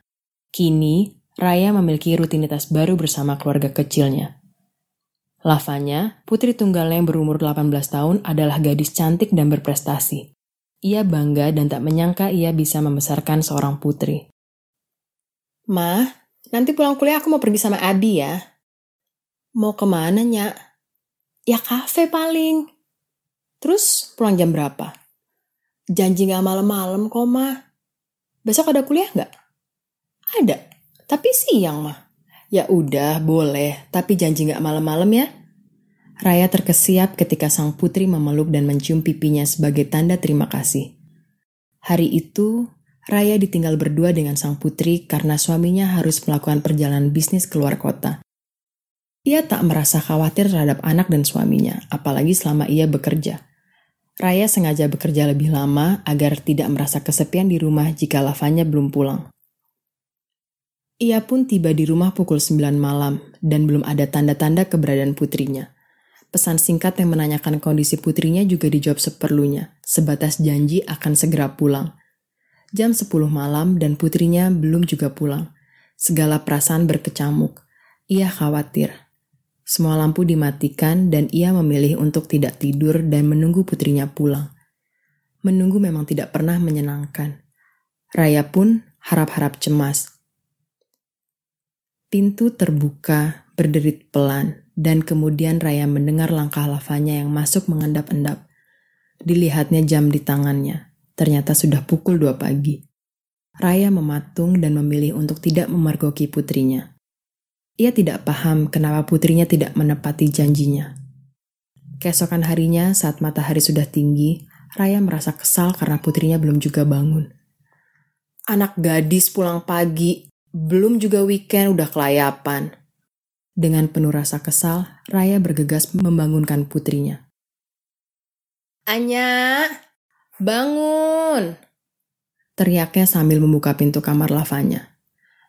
Kini, Raya memiliki rutinitas baru bersama keluarga kecilnya. Lavanya, putri tunggalnya yang berumur 18 tahun adalah gadis cantik dan berprestasi. Ia bangga dan tak menyangka ia bisa membesarkan seorang putri. Ma, nanti pulang kuliah aku mau pergi sama Abi ya. Mau ke mana, Nyak? Ya kafe paling. Terus pulang jam berapa? Janji gak malam-malam kok, Ma. Besok ada kuliah nggak? Ada, tapi siang, mah. Ya udah, boleh, tapi janji gak malam-malam ya. Raya terkesiap ketika sang putri memeluk dan mencium pipinya sebagai tanda terima kasih. Hari itu, Raya ditinggal berdua dengan sang putri karena suaminya harus melakukan perjalanan bisnis keluar kota. Ia tak merasa khawatir terhadap anak dan suaminya, apalagi selama ia bekerja. Raya sengaja bekerja lebih lama agar tidak merasa kesepian di rumah jika lavanya belum pulang. Ia pun tiba di rumah pukul 9 malam dan belum ada tanda-tanda keberadaan putrinya. Pesan singkat yang menanyakan kondisi putrinya juga dijawab seperlunya, sebatas janji akan segera pulang. Jam 10 malam dan putrinya belum juga pulang. Segala perasaan berkecamuk. Ia khawatir. Semua lampu dimatikan dan ia memilih untuk tidak tidur dan menunggu putrinya pulang. Menunggu memang tidak pernah menyenangkan. Raya pun harap-harap cemas Pintu terbuka, berderit pelan, dan kemudian Raya mendengar langkah lavanya yang masuk mengendap-endap. Dilihatnya jam di tangannya, ternyata sudah pukul dua pagi. Raya mematung dan memilih untuk tidak memergoki putrinya. Ia tidak paham kenapa putrinya tidak menepati janjinya. Keesokan harinya, saat matahari sudah tinggi, Raya merasa kesal karena putrinya belum juga bangun. Anak gadis pulang pagi, belum juga weekend udah kelayapan. Dengan penuh rasa kesal, Raya bergegas membangunkan putrinya. Anya, bangun! Teriaknya sambil membuka pintu kamar lavanya.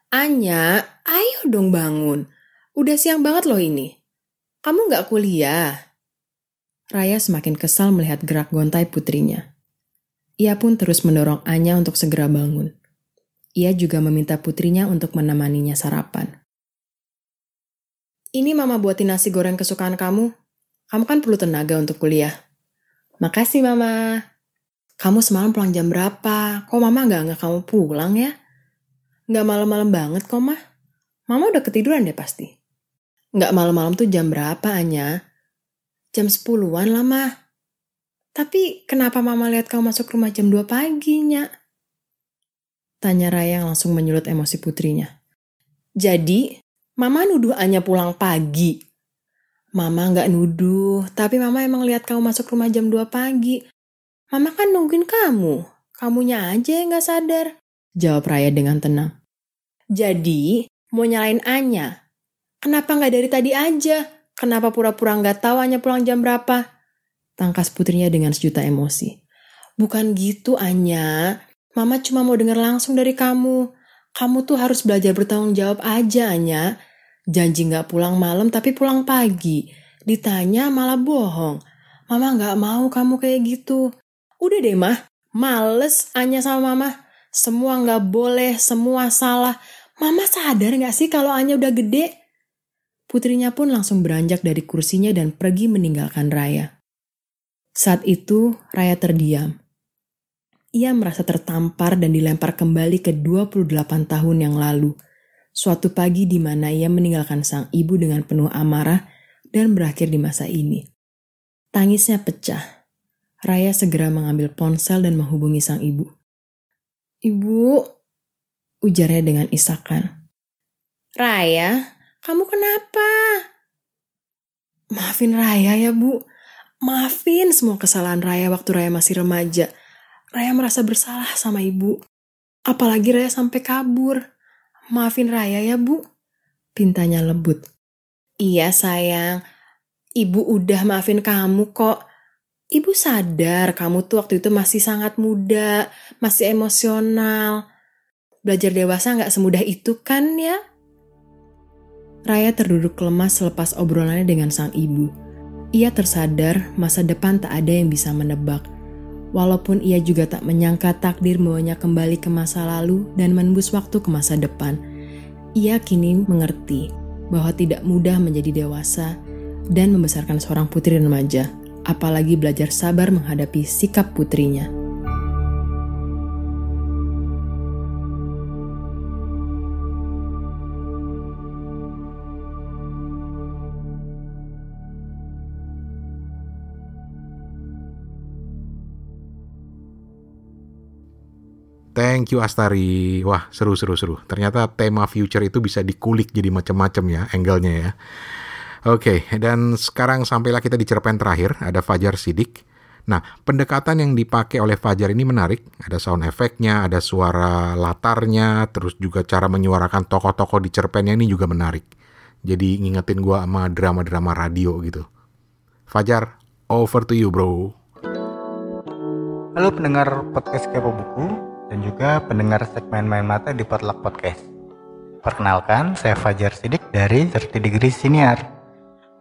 Anya, ayo dong bangun. Udah siang banget loh ini. Kamu gak kuliah? Raya semakin kesal melihat gerak gontai putrinya. Ia pun terus mendorong Anya untuk segera bangun. Ia juga meminta putrinya untuk menemaninya sarapan. Ini mama buatin nasi goreng kesukaan kamu. Kamu kan perlu tenaga untuk kuliah. Makasih mama. Kamu semalam pulang jam berapa? Kok mama gak nggak kamu pulang ya? Gak malam-malam banget kok mah. Mama udah ketiduran deh pasti. Gak malam-malam tuh jam berapa Anya? Jam sepuluhan lah mah. Tapi kenapa mama lihat kamu masuk rumah jam 2 pagi, Nyak? Tanya Raya yang langsung menyulut emosi putrinya. Jadi, Mama nuduh Anya pulang pagi. Mama nggak nuduh, tapi Mama emang lihat kamu masuk rumah jam 2 pagi. Mama kan nungguin kamu. Kamunya aja yang nggak sadar. Jawab Raya dengan tenang. Jadi, mau nyalain Anya? Kenapa nggak dari tadi aja? Kenapa pura-pura nggak tahu Anya pulang jam berapa? Tangkas putrinya dengan sejuta emosi. Bukan gitu, Anya. Mama cuma mau dengar langsung dari kamu. Kamu tuh harus belajar bertanggung jawab aja, Anya. Janji nggak pulang malam tapi pulang pagi. Ditanya malah bohong. Mama nggak mau kamu kayak gitu. Udah deh, mah. Males Anya sama mama. Semua nggak boleh, semua salah. Mama sadar nggak sih kalau Anya udah gede? Putrinya pun langsung beranjak dari kursinya dan pergi meninggalkan Raya. Saat itu, Raya terdiam ia merasa tertampar dan dilempar kembali ke 28 tahun yang lalu. Suatu pagi di mana ia meninggalkan sang ibu dengan penuh amarah dan berakhir di masa ini. Tangisnya pecah. Raya segera mengambil ponsel dan menghubungi sang ibu. Ibu, ujarnya dengan isakan. Raya, kamu kenapa? Maafin Raya ya bu. Maafin semua kesalahan Raya waktu Raya masih remaja. Raya merasa bersalah sama ibu. Apalagi Raya sampai kabur. Maafin Raya ya bu. Pintanya lebut. Iya sayang. Ibu udah maafin kamu kok. Ibu sadar kamu tuh waktu itu masih sangat muda, masih emosional. Belajar dewasa nggak semudah itu kan ya? Raya terduduk lemas selepas obrolannya dengan sang ibu. Ia tersadar masa depan tak ada yang bisa menebak. Walaupun ia juga tak menyangka takdir membawanya kembali ke masa lalu dan menembus waktu ke masa depan. Ia kini mengerti bahwa tidak mudah menjadi dewasa dan membesarkan seorang putri remaja, apalagi belajar sabar menghadapi sikap putrinya. Thank you Astari. Wah, seru seru seru. Ternyata tema future itu bisa dikulik jadi macam-macam ya angle-nya ya. Oke, dan sekarang sampailah kita di cerpen terakhir, ada Fajar Sidik. Nah, pendekatan yang dipakai oleh Fajar ini menarik. Ada sound efeknya, ada suara latarnya, terus juga cara menyuarakan tokoh-tokoh di cerpennya ini juga menarik. Jadi ngingetin gua sama drama-drama radio gitu. Fajar, over to you bro. Halo pendengar podcast Kepo Buku dan juga pendengar segmen Main Mata di Potluck Podcast. Perkenalkan, saya Fajar Sidik dari 30 Degree Siniar.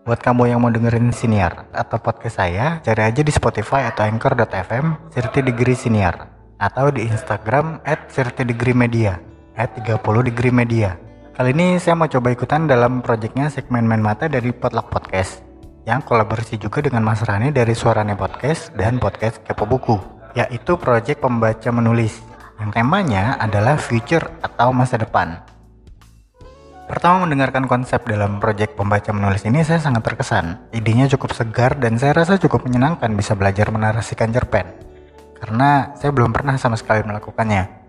Buat kamu yang mau dengerin Siniar atau podcast saya, cari aja di Spotify atau Anchor.fm 30 Degree Siniar atau di Instagram at 30 Degree Media at 30 Degree Media. Kali ini saya mau coba ikutan dalam proyeknya segmen Main Mata dari Potluck Podcast yang kolaborasi juga dengan Mas Rani dari Suarane Podcast dan Podcast Kepo Buku, yaitu proyek pembaca menulis yang temanya adalah future atau masa depan. Pertama mendengarkan konsep dalam proyek pembaca menulis ini saya sangat terkesan. Idenya cukup segar dan saya rasa cukup menyenangkan bisa belajar menarasikan cerpen. Karena saya belum pernah sama sekali melakukannya.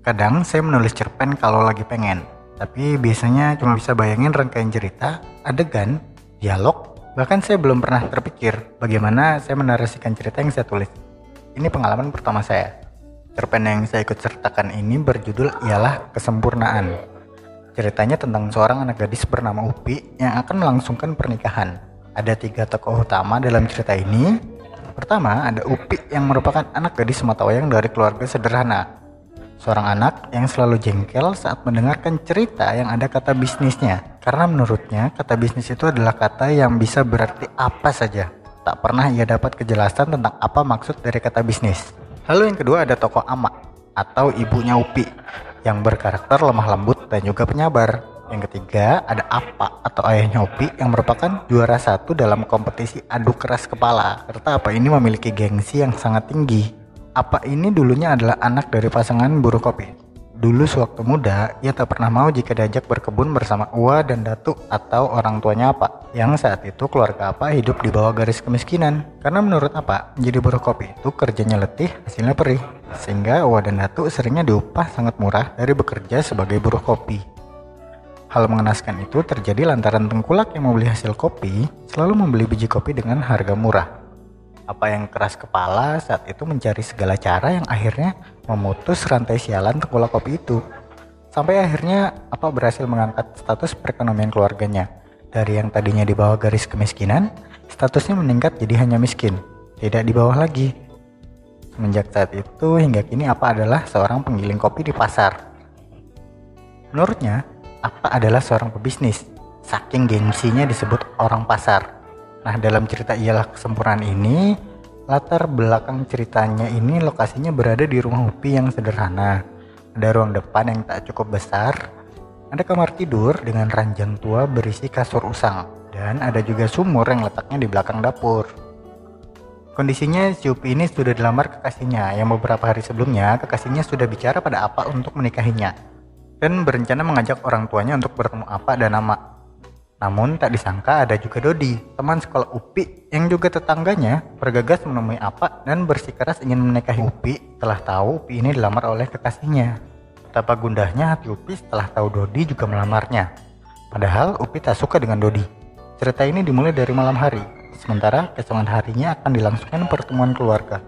Kadang saya menulis cerpen kalau lagi pengen, tapi biasanya cuma bisa bayangin rangkaian cerita, adegan, dialog, bahkan saya belum pernah terpikir bagaimana saya menarasikan cerita yang saya tulis. Ini pengalaman pertama saya. Cerpen yang saya ikut sertakan ini berjudul ialah Kesempurnaan. Ceritanya tentang seorang anak gadis bernama Upi yang akan melangsungkan pernikahan. Ada tiga tokoh utama dalam cerita ini. Pertama, ada Upi yang merupakan anak gadis sematawayang dari keluarga sederhana. Seorang anak yang selalu jengkel saat mendengarkan cerita yang ada kata bisnisnya. Karena menurutnya kata bisnis itu adalah kata yang bisa berarti apa saja. Tak pernah ia dapat kejelasan tentang apa maksud dari kata bisnis. Lalu yang kedua ada tokoh Ama atau ibunya Upi yang berkarakter lemah lembut dan juga penyabar. Yang ketiga ada Apa atau ayahnya Upi yang merupakan juara satu dalam kompetisi adu keras kepala. Serta Apa ini memiliki gengsi yang sangat tinggi. Apa ini dulunya adalah anak dari pasangan buruh kopi. Dulu sewaktu muda, ia tak pernah mau jika diajak berkebun bersama Ua dan Datu atau orang tuanya apa. Yang saat itu keluarga apa hidup di bawah garis kemiskinan. Karena menurut apa, menjadi buruh kopi itu kerjanya letih, hasilnya perih. Sehingga Ua dan Datu seringnya diupah sangat murah dari bekerja sebagai buruh kopi. Hal mengenaskan itu terjadi lantaran tengkulak yang membeli hasil kopi selalu membeli biji kopi dengan harga murah apa yang keras kepala saat itu mencari segala cara yang akhirnya memutus rantai sialan tengkulak kopi itu. Sampai akhirnya apa berhasil mengangkat status perekonomian keluarganya. Dari yang tadinya di bawah garis kemiskinan, statusnya meningkat jadi hanya miskin, tidak di bawah lagi. Semenjak saat itu hingga kini apa adalah seorang penggiling kopi di pasar. Menurutnya, apa adalah seorang pebisnis. Saking gengsinya disebut orang pasar Nah, dalam cerita Ialah Kesempurnaan ini, latar belakang ceritanya ini lokasinya berada di rumah Upi yang sederhana. Ada ruang depan yang tak cukup besar, ada kamar tidur dengan ranjang tua berisi kasur usang, dan ada juga sumur yang letaknya di belakang dapur. Kondisinya si Upi ini sudah dilamar kekasihnya yang beberapa hari sebelumnya kekasihnya sudah bicara pada apa untuk menikahinya. dan berencana mengajak orang tuanya untuk bertemu Apa dan Ama. Namun tak disangka ada juga Dodi, teman sekolah Upi yang juga tetangganya bergegas menemui Apa dan bersikeras ingin menikahi Upi setelah tahu Upi ini dilamar oleh kekasihnya. Betapa gundahnya hati Upi setelah tahu Dodi juga melamarnya. Padahal Upi tak suka dengan Dodi. Cerita ini dimulai dari malam hari, sementara keesokan harinya akan dilangsungkan pertemuan keluarga.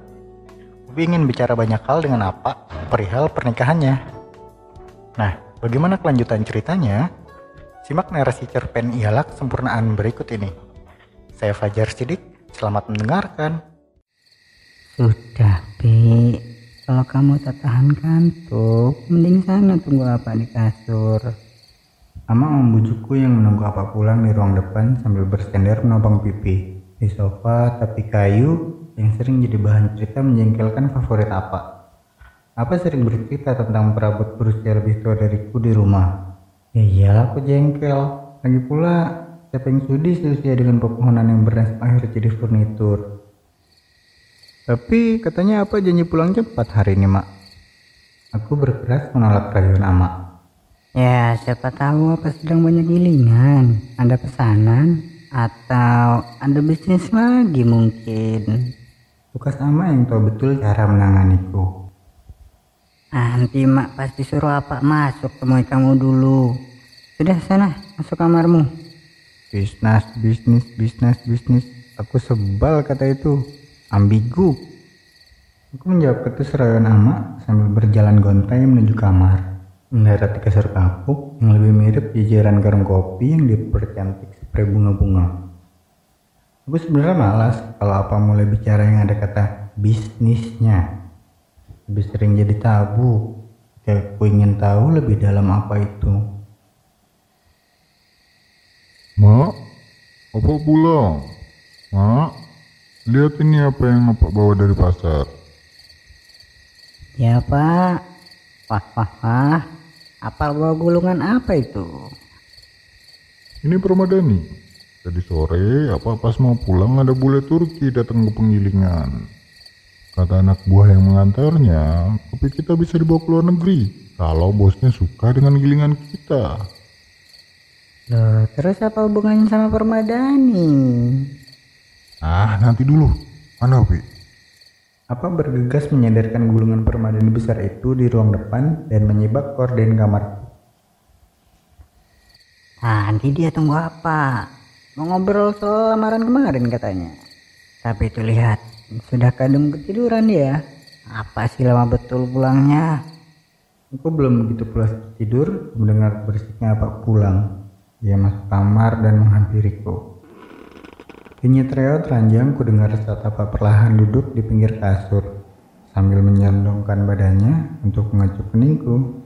Upi ingin bicara banyak hal dengan Apa perihal pernikahannya. Nah, bagaimana kelanjutan ceritanya? Simak narasi cerpen Ialak sempurnaan berikut ini. Saya Fajar Sidik, selamat mendengarkan. Sudah, Pi. Kalau kamu tak tahan kantuk, mending sana tunggu apa di kasur. Ama membujukku yang menunggu apa pulang di ruang depan sambil bersender menopang pipi. Di sofa tapi kayu yang sering jadi bahan cerita menjengkelkan favorit apa. Apa sering bercerita tentang perabot berusia lebih tua dariku di rumah. Ya iyalah aku jengkel. Lagi pula, siapa yang sudi seusia dengan pepohonan yang bernasib akhir jadi furnitur. Tapi katanya apa janji pulang cepat hari ini, Mak? Aku berkeras menolak rayuan Ama. Ya, siapa tahu apa sedang banyak gilingan. Ada pesanan atau ada bisnis lagi mungkin. Tugas Ama yang tahu betul cara menanganiku. Nanti mak pasti suruh apa masuk temui kamu dulu. Sudah sana masuk kamarmu. Bisnis, bisnis, bisnis, bisnis. Aku sebal kata itu. Ambigu. Aku menjawab ketus rayon ama sambil berjalan gontai menuju kamar. Mendarat di kasur kapuk yang lebih mirip jajaran garung kopi yang dipercantik spray bunga-bunga. Aku sebenarnya malas kalau apa mulai bicara yang ada kata bisnisnya lebih sering jadi tabu. Kayak aku ingin tahu lebih dalam apa itu. Mak, apa pulang? Mak, lihat ini apa yang apa bawa dari pasar. Ya pak. Wah wah wah. Apa bawa gulungan apa itu? Ini permadani. Tadi sore, apa pas mau pulang ada bule Turki datang ke penggilingan. Kata anak buah yang mengantarnya, kopi kita bisa dibawa ke luar negeri kalau bosnya suka dengan gilingan kita. Loh, terus apa hubungannya sama permadani? Ah, nanti dulu. Mana Opi? Apa bergegas menyadarkan gulungan permadani besar itu di ruang depan dan menyibak korden kamar. Nanti dia tunggu apa? Mau ngobrol soal lamaran kemarin katanya. Tapi itu lihat, sudah kadung ketiduran dia. Apa sih lama betul pulangnya? Aku belum begitu pulas tidur mendengar berisiknya apa pulang. Dia masuk kamar dan menghampiriku. Denyut reot ranjang ku dengar saat apa perlahan duduk di pinggir kasur sambil menyandongkan badannya untuk mengacu keningku.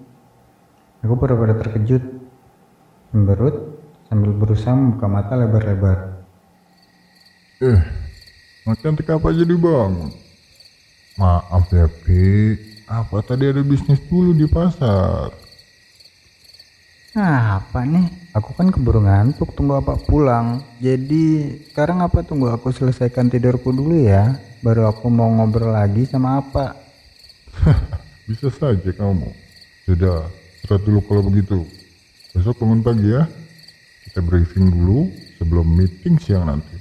Aku pura-pura terkejut, memberut sambil berusaha membuka mata lebar-lebar. Eh, Makan cantik apa jadi bangun? Maaf ya, Pi. Apa tadi ada bisnis dulu di pasar? Nah, apa nih? Aku kan keburu ngantuk tunggu apa pulang. Jadi sekarang apa tunggu aku selesaikan tidurku dulu ya. Baru aku mau ngobrol lagi sama apa. Bisa saja kamu. Sudah, istirahat dulu kalau begitu. Besok bangun pagi ya. Kita briefing dulu sebelum meeting siang nanti.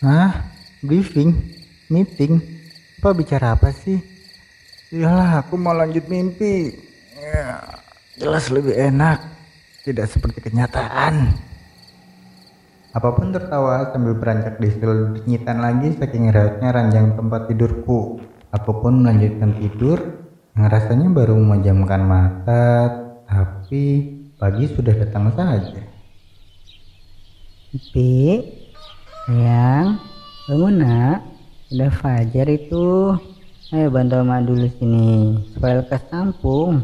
Hah? Briefing, meeting, apa bicara apa sih? Iyalah, aku mau lanjut mimpi. Ya, jelas lebih enak, tidak seperti kenyataan. Apa pun tertawa sambil beranjak di nyitan lagi saking rautnya ranjang tempat tidurku. Apa pun melanjutkan tidur yang rasanya baru memejamkan mata, tapi pagi sudah datang saja. Pi, sayang, bangun nak udah fajar itu ayo bantu mama dulu sini supaya lekas tampung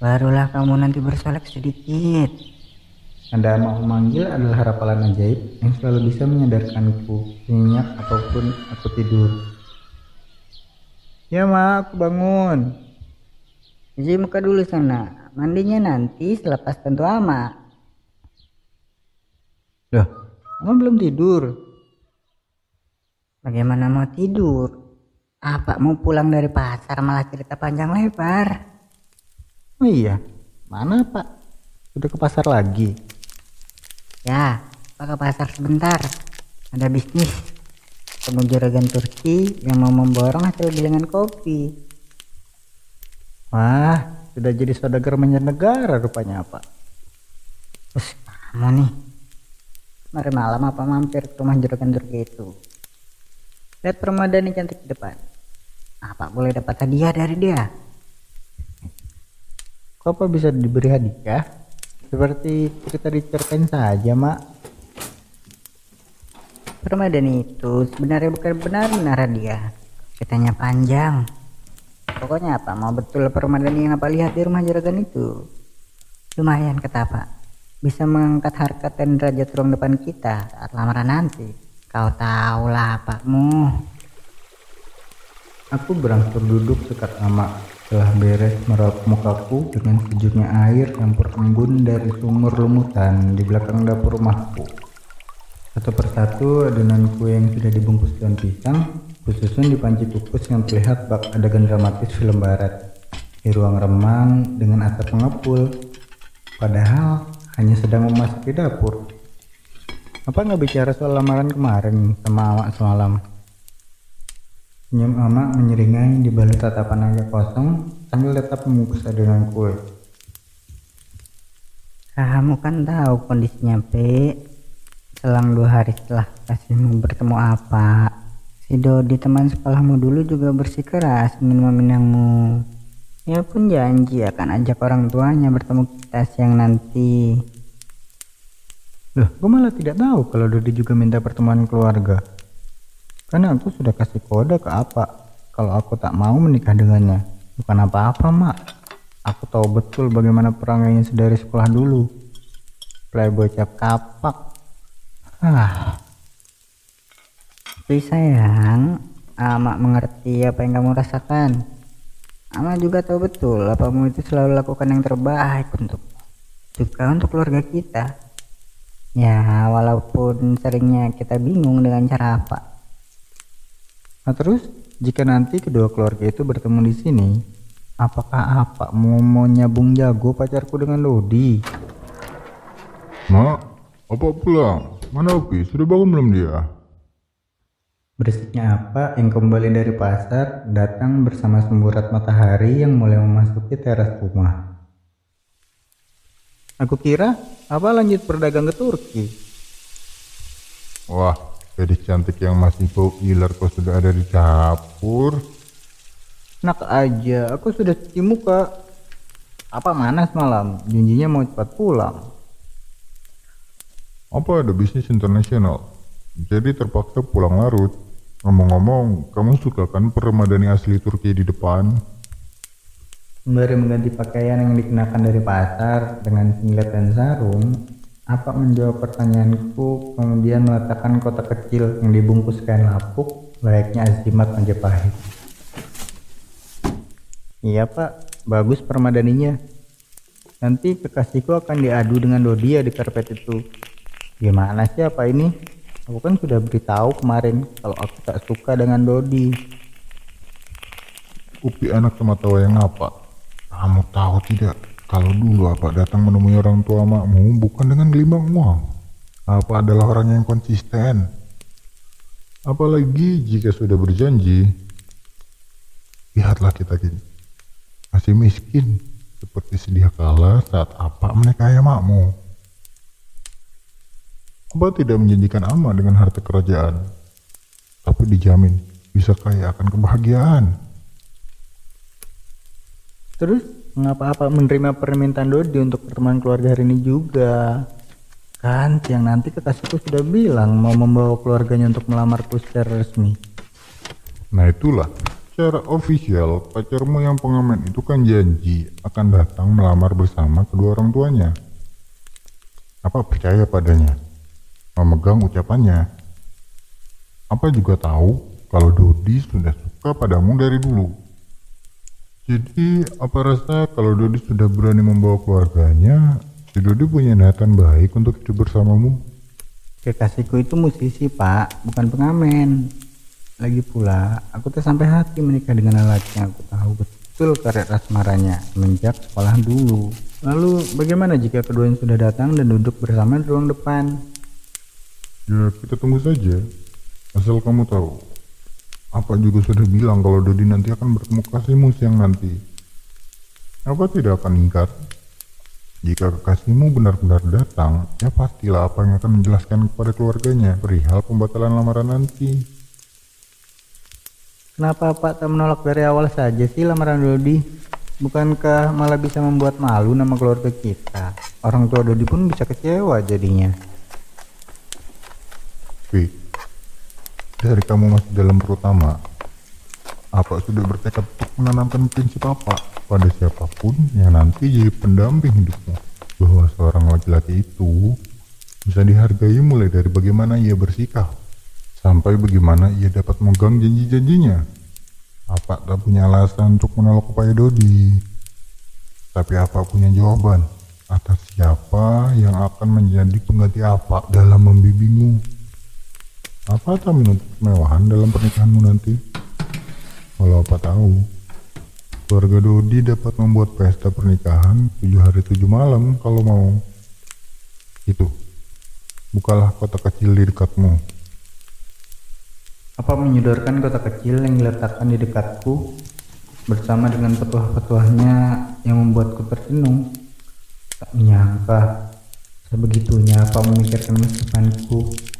barulah kamu nanti bersolek sedikit anda mau memanggil adalah harapan ajaib yang selalu bisa menyadarkanku nyenyak apa pun aku tidur. Ya ma, aku bangun. Cuci muka dulu sana. Mandinya nanti selepas tentu ama. Loh, ama belum tidur. Bagaimana mau tidur? Apa mau pulang dari pasar malah cerita panjang lebar? Oh iya, Mana pak? Udah ke pasar lagi? Ya, Pak ke pasar sebentar. Ada bisnis. Ketemu juragan Turki yang mau memborong hasil gilingan kopi. Wah, sudah jadi saudagar mancanegara rupanya pak. Terus kamu nih, mari malam apa mampir ke rumah juragan Turki itu? Lihat permadani cantik di depan. Apa boleh dapat hadiah dari dia? Kok apa bisa diberi hadiah? Seperti cerita diceritain saja, Mak. Permadani itu sebenarnya bukan benar-benar hadiah. Ceritanya panjang. Pokoknya apa, mau betul permadani yang apa lihat di rumah juragan itu. Lumayan kata Pak. Bisa mengangkat harkat dan derajat ruang depan kita saat lamaran nanti. Kau tahulah apakmu. Aku berangsur duduk dekat Ama setelah beres meraup mukaku dengan sejuknya air campur embun dari sumur lumutan di belakang dapur rumahku. Satu persatu adonan kue yang sudah dibungkus daun pisang khususnya di panci kukus yang terlihat bak adegan dramatis film barat di ruang remang dengan asap mengepul padahal hanya sedang memasuki dapur apa nggak bicara soal lamaran kemarin sama awak semalam senyum amak menyeringai di balik tatapan agak kosong sambil tetap membungkus adonan kue Kamu kan tahu kondisinya, P. Selang dua hari setelah kasihmu bertemu apa, si Dodi teman sekolahmu dulu juga bersikeras ingin meminangmu. Ia pun janji akan ajak orang tuanya bertemu kita siang nanti. Loh, gue malah tidak tahu kalau Dodi juga minta pertemuan keluarga. Karena aku sudah kasih kode ke apa kalau aku tak mau menikah dengannya. Bukan apa-apa, Mak. Aku tahu betul bagaimana perangainya sedari sekolah dulu. Playboy cap kapak. Ah, Tapi sayang, Amak mengerti apa yang kamu rasakan. Amak juga tahu betul apamu itu selalu lakukan yang terbaik untuk juga untuk keluarga kita. Ya, walaupun seringnya kita bingung dengan cara apa. Nah terus, jika nanti kedua keluarga itu bertemu di sini, apakah apa mau, mau nyabung jago pacarku dengan Dodi? Mak, apa pulang? Mana Opi? Sudah bangun belum dia? Bersiknya apa yang kembali dari pasar datang bersama semburat matahari yang mulai memasuki teras rumah. Aku kira apa lanjut berdagang ke Turki. Wah, gadis cantik yang masih bau iler kok sudah ada di dapur. Nak aja, aku sudah cuci muka. Apa mana semalam? Janjinya mau cepat pulang. Apa ada bisnis internasional? Jadi terpaksa pulang larut. Ngomong-ngomong, kamu suka kan permadani asli Turki di depan? Sembari mengganti pakaian yang dikenakan dari pasar dengan singlet dan sarung, apa menjawab pertanyaanku kemudian meletakkan kotak kecil yang dibungkus kain lapuk layaknya azimat Majapahit. Iya pak, bagus permadaninya. Nanti kekasihku akan diadu dengan Dodia di karpet itu. Gimana sih apa ini? Aku kan sudah beritahu kemarin kalau aku tak suka dengan Dodi. Upi anak sama tawa yang apa? Kamu tahu tidak? Kalau dulu apa datang menemui orang tua makmu bukan dengan gelimang uang. Apa adalah orang yang konsisten. Apalagi jika sudah berjanji. Lihatlah kita gini. Masih miskin. Seperti sedia kala saat apa menikahi makmu. Apa tidak menjanjikan ama dengan harta kerajaan. Tapi dijamin bisa kaya akan kebahagiaan. Terus mengapa apa menerima permintaan Dodi untuk pertemuan keluarga hari ini juga? Kan siang nanti kekasihku sudah bilang mau membawa keluarganya untuk melamarku secara resmi. Nah itulah, secara ofisial pacarmu yang pengamen itu kan janji akan datang melamar bersama kedua orang tuanya. Apa percaya padanya? Memegang ucapannya. Apa juga tahu kalau Dodi sudah suka padamu dari dulu. Jadi apa rasa kalau Dodi sudah berani membawa keluarganya, si Dodi punya niatan baik untuk hidup bersamamu? Kekasihku itu musisi pak, bukan pengamen. Lagi pula, aku tuh sampai hati menikah dengan lelaki yang aku tahu betul karet asmaranya semenjak sekolah dulu. Lalu bagaimana jika keduanya sudah datang dan duduk bersama di ruang depan? Ya kita tunggu saja. Asal kamu tahu. Apa juga sudah bilang kalau Dodi nanti akan bertemu kasihmu siang nanti. Apa tidak akan ingkar? Jika kekasihmu benar-benar datang, ya pastilah apa yang akan menjelaskan kepada keluarganya perihal pembatalan lamaran nanti. Kenapa Pak tak menolak dari awal saja sih lamaran Dodi? Bukankah malah bisa membuat malu nama keluarga kita? Orang tua Dodi pun bisa kecewa jadinya. Fi, dari kamu masih dalam perutama, apa sudah bertekad untuk menanamkan prinsip apa pada siapa pun yang nanti jadi pendamping hidupmu? Bahwa seorang laki-laki itu bisa dihargai mulai dari bagaimana ia bersikap sampai bagaimana ia dapat memegang janji-janjinya. Apa tak punya alasan untuk menolak upaya Dodi? Tapi apa punya jawaban atas siapa yang akan menjadi pengganti apa dalam membimbingmu? Apa tak menuntut kemewahan dalam pernikahanmu nanti? Kalau apa tahu, keluarga Dodi dapat membuat pesta pernikahan tujuh hari tujuh malam kalau mau. Itu, bukalah kota kecil di dekatmu. Apa menyodorkan kota kecil yang diletakkan di dekatku bersama dengan petuah-petuahnya yang membuatku tersenyum? Tak menyangka sebegitunya apa memikirkan masa depanku.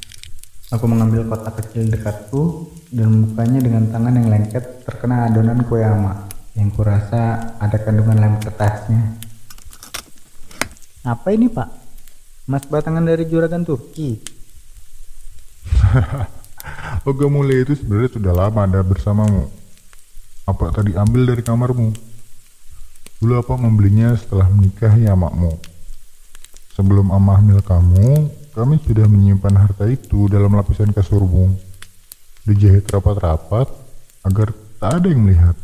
Aku mengambil kotak kecil dekatku dan membukanya dengan tangan yang lengket terkena adonan kue ama yang kurasa ada kandungan lem kertasnya. Apa ini pak? Mas batangan dari juragan Turki. Oga mulai itu sebenarnya sudah lama ada bersamamu. Apa tadi ambil dari kamarmu? Dulu apa membelinya setelah menikahi amakmu? Sebelum amah hamil kamu, kami sudah menyimpan harta itu dalam lapisan kasurmu. Dijahit rapat-rapat agar tak ada yang melihat.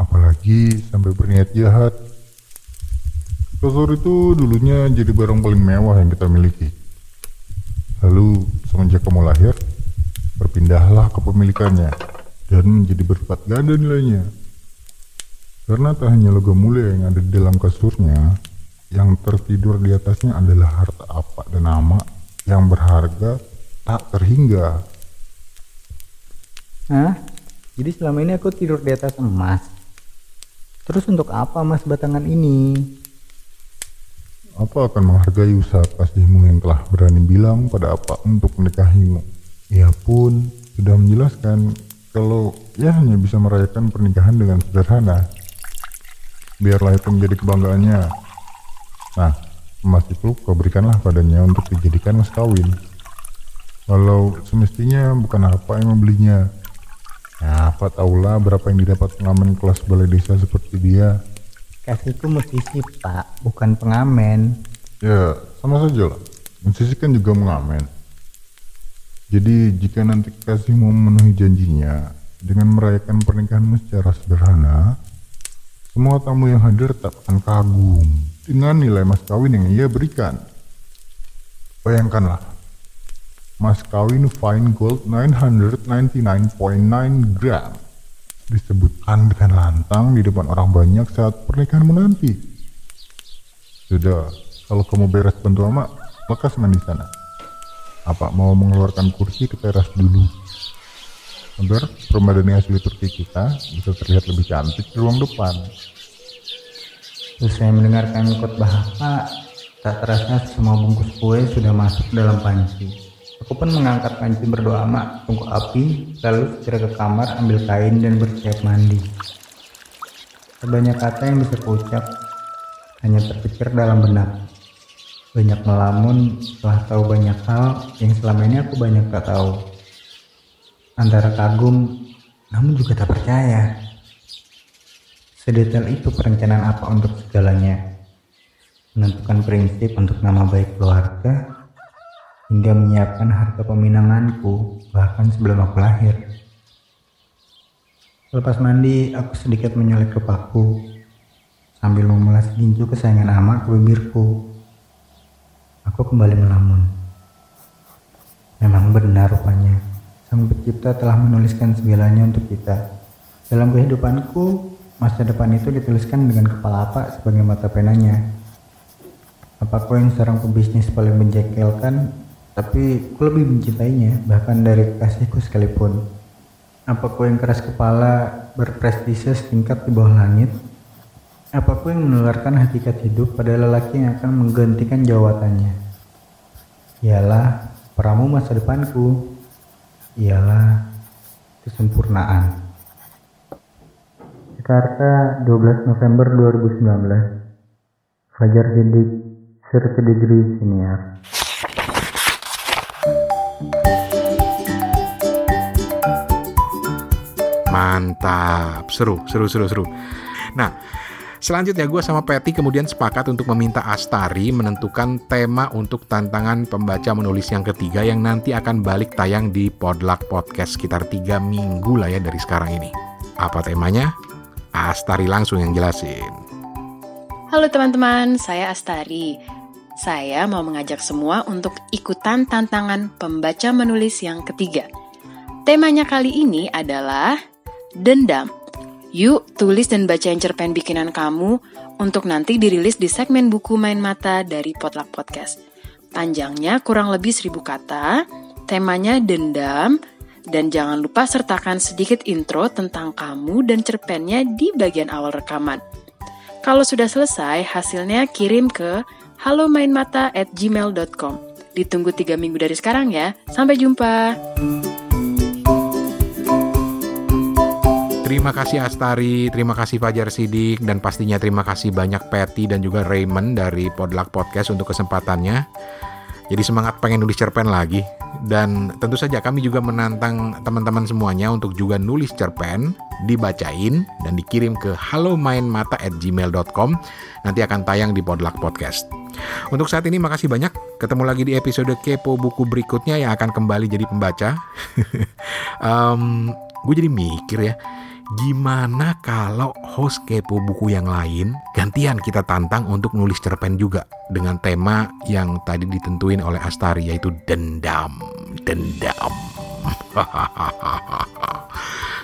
Apalagi sampai berniat jahat. Kasur itu dulunya jadi barang paling mewah yang kita miliki. Lalu semenjak kamu lahir, berpindahlah kepemilikannya dan menjadi berlipat ganda nilainya. Karena tak hanya logam mulia yang ada di dalam kasurnya, yang tertidur di atasnya adalah harta apa dan nama yang berharga tak terhingga. Hah? Jadi selama ini aku tidur di atas emas. Terus untuk apa emas batangan ini? Apa akan menghargai usaha kasihmu yang telah berani bilang pada apa untuk menikahimu? Ia pun sudah menjelaskan kalau ia hanya bisa merayakan pernikahan dengan sederhana. Biarlah itu menjadi kebanggaannya. Nah, emas itu kau berikanlah padanya untuk dijadikan mas kawin. Walau semestinya bukan apa yang membelinya. Ya, apa tahulah berapa yang didapat pengamen kelas balai desa seperti dia. Kasihku musisi pak, bukan pengamen. Ya, sama saja lah. Musisi kan juga mengamen. Jadi jika nanti kasih mau memenuhi janjinya dengan merayakan pernikahanmu secara sederhana, semua tamu yang hadir tak akan kagum dengan nilai mas kawin yang ia berikan. Bayangkanlah, mas kawin fine gold 999.9 gram disebutkan dengan lantang di depan orang banyak saat pernikahanmu nanti. Sudah, kalau kamu beres bantu ama, lekas mandi sana. Apa mau mengeluarkan kursi ke teras dulu? Agar permadani asli Turki kita bisa terlihat lebih cantik di ruang depan. Selesai mendengarkan khotbah Pak, tak terasa semua bungkus kue sudah masuk dalam panci. Aku pun mengangkat panci berdoa mak tunggu api, lalu segera ke kamar ambil kain dan bersiap mandi. Sebanyak kata yang bisa kuucap hanya terpikir dalam benak. Banyak melamun setelah tahu banyak hal yang selama ini aku banyak tak tahu. Antara kagum, namun juga tak percaya. Sedetail itu perencanaan apa untuk segalanya. Menentukan prinsip untuk nama baik keluarga, hingga menyiapkan harta peminanganku bahkan sebelum aku lahir. Lepas mandi, aku sedikit menyolek kepalaku sambil memelas ginju kesayangan ama ke bibirku. Aku kembali melamun. Memang benar rupanya, Sang Pencipta telah menuliskan segalanya untuk kita. Dalam kehidupanku, masa depan itu dituliskan dengan kepala apa sebagai mata penanya. Apa kau yang seorang pebisnis paling menjengkelkan, tapi ku lebih mencintainya, bahkan dari kasihku sekalipun. Apa kau yang keras kepala, berprestise setingkat di bawah langit? Apa kau yang menularkan hakikat hidup pada lelaki yang akan menggantikan jawabannya? Ialah peramu masa depanku. Ialah kesempurnaan. Jakarta 12 November 2019 Fajar Hidik Serta Degree Senior Mantap, seru, seru, seru, seru. Nah, selanjutnya gue sama Patty kemudian sepakat untuk meminta Astari menentukan tema untuk tantangan pembaca menulis yang ketiga yang nanti akan balik tayang di Podluck Podcast sekitar tiga minggu lah ya dari sekarang ini. Apa temanya? Astari langsung yang jelasin. Halo teman-teman, saya Astari. Saya mau mengajak semua untuk ikutan tantangan pembaca menulis yang ketiga. Temanya kali ini adalah dendam. Yuk, tulis dan bacain cerpen bikinan kamu untuk nanti dirilis di segmen buku main mata dari Potluck Podcast. Panjangnya kurang lebih seribu kata, temanya dendam, dan jangan lupa sertakan sedikit intro tentang kamu dan cerpennya di bagian awal rekaman. Kalau sudah selesai, hasilnya kirim ke halomainmata at gmail.com. Ditunggu tiga minggu dari sekarang ya. Sampai jumpa. Terima kasih Astari, terima kasih Fajar Sidik, dan pastinya terima kasih banyak Patty dan juga Raymond dari Podluck Podcast untuk kesempatannya. Jadi semangat pengen nulis cerpen lagi. Dan tentu saja kami juga menantang teman-teman semuanya untuk juga nulis cerpen, dibacain, dan dikirim ke halomainmata@gmail.com. Nanti akan tayang di Podluck Podcast. Untuk saat ini makasih banyak. Ketemu lagi di episode Kepo buku berikutnya yang akan kembali jadi pembaca. um, gue jadi mikir ya, gimana kalau host kepo buku yang lain gantian kita tantang untuk nulis cerpen juga dengan tema yang tadi ditentuin oleh Astari yaitu dendam dendam.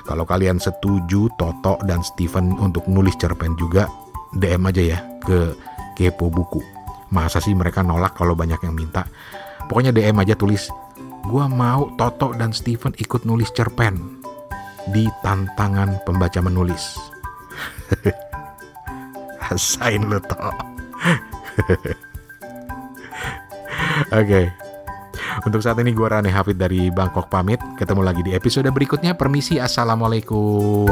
Kalau kalian setuju Toto dan Steven untuk nulis cerpen juga DM aja ya ke kepo buku. Masa sih mereka nolak kalau banyak yang minta? Pokoknya DM aja tulis gua mau Toto dan Steven ikut nulis cerpen di tantangan pembaca menulis. Rasain lo toh. Oke. Untuk saat ini gue Rane Hafid dari Bangkok pamit. Ketemu lagi di episode berikutnya. Permisi. Assalamualaikum.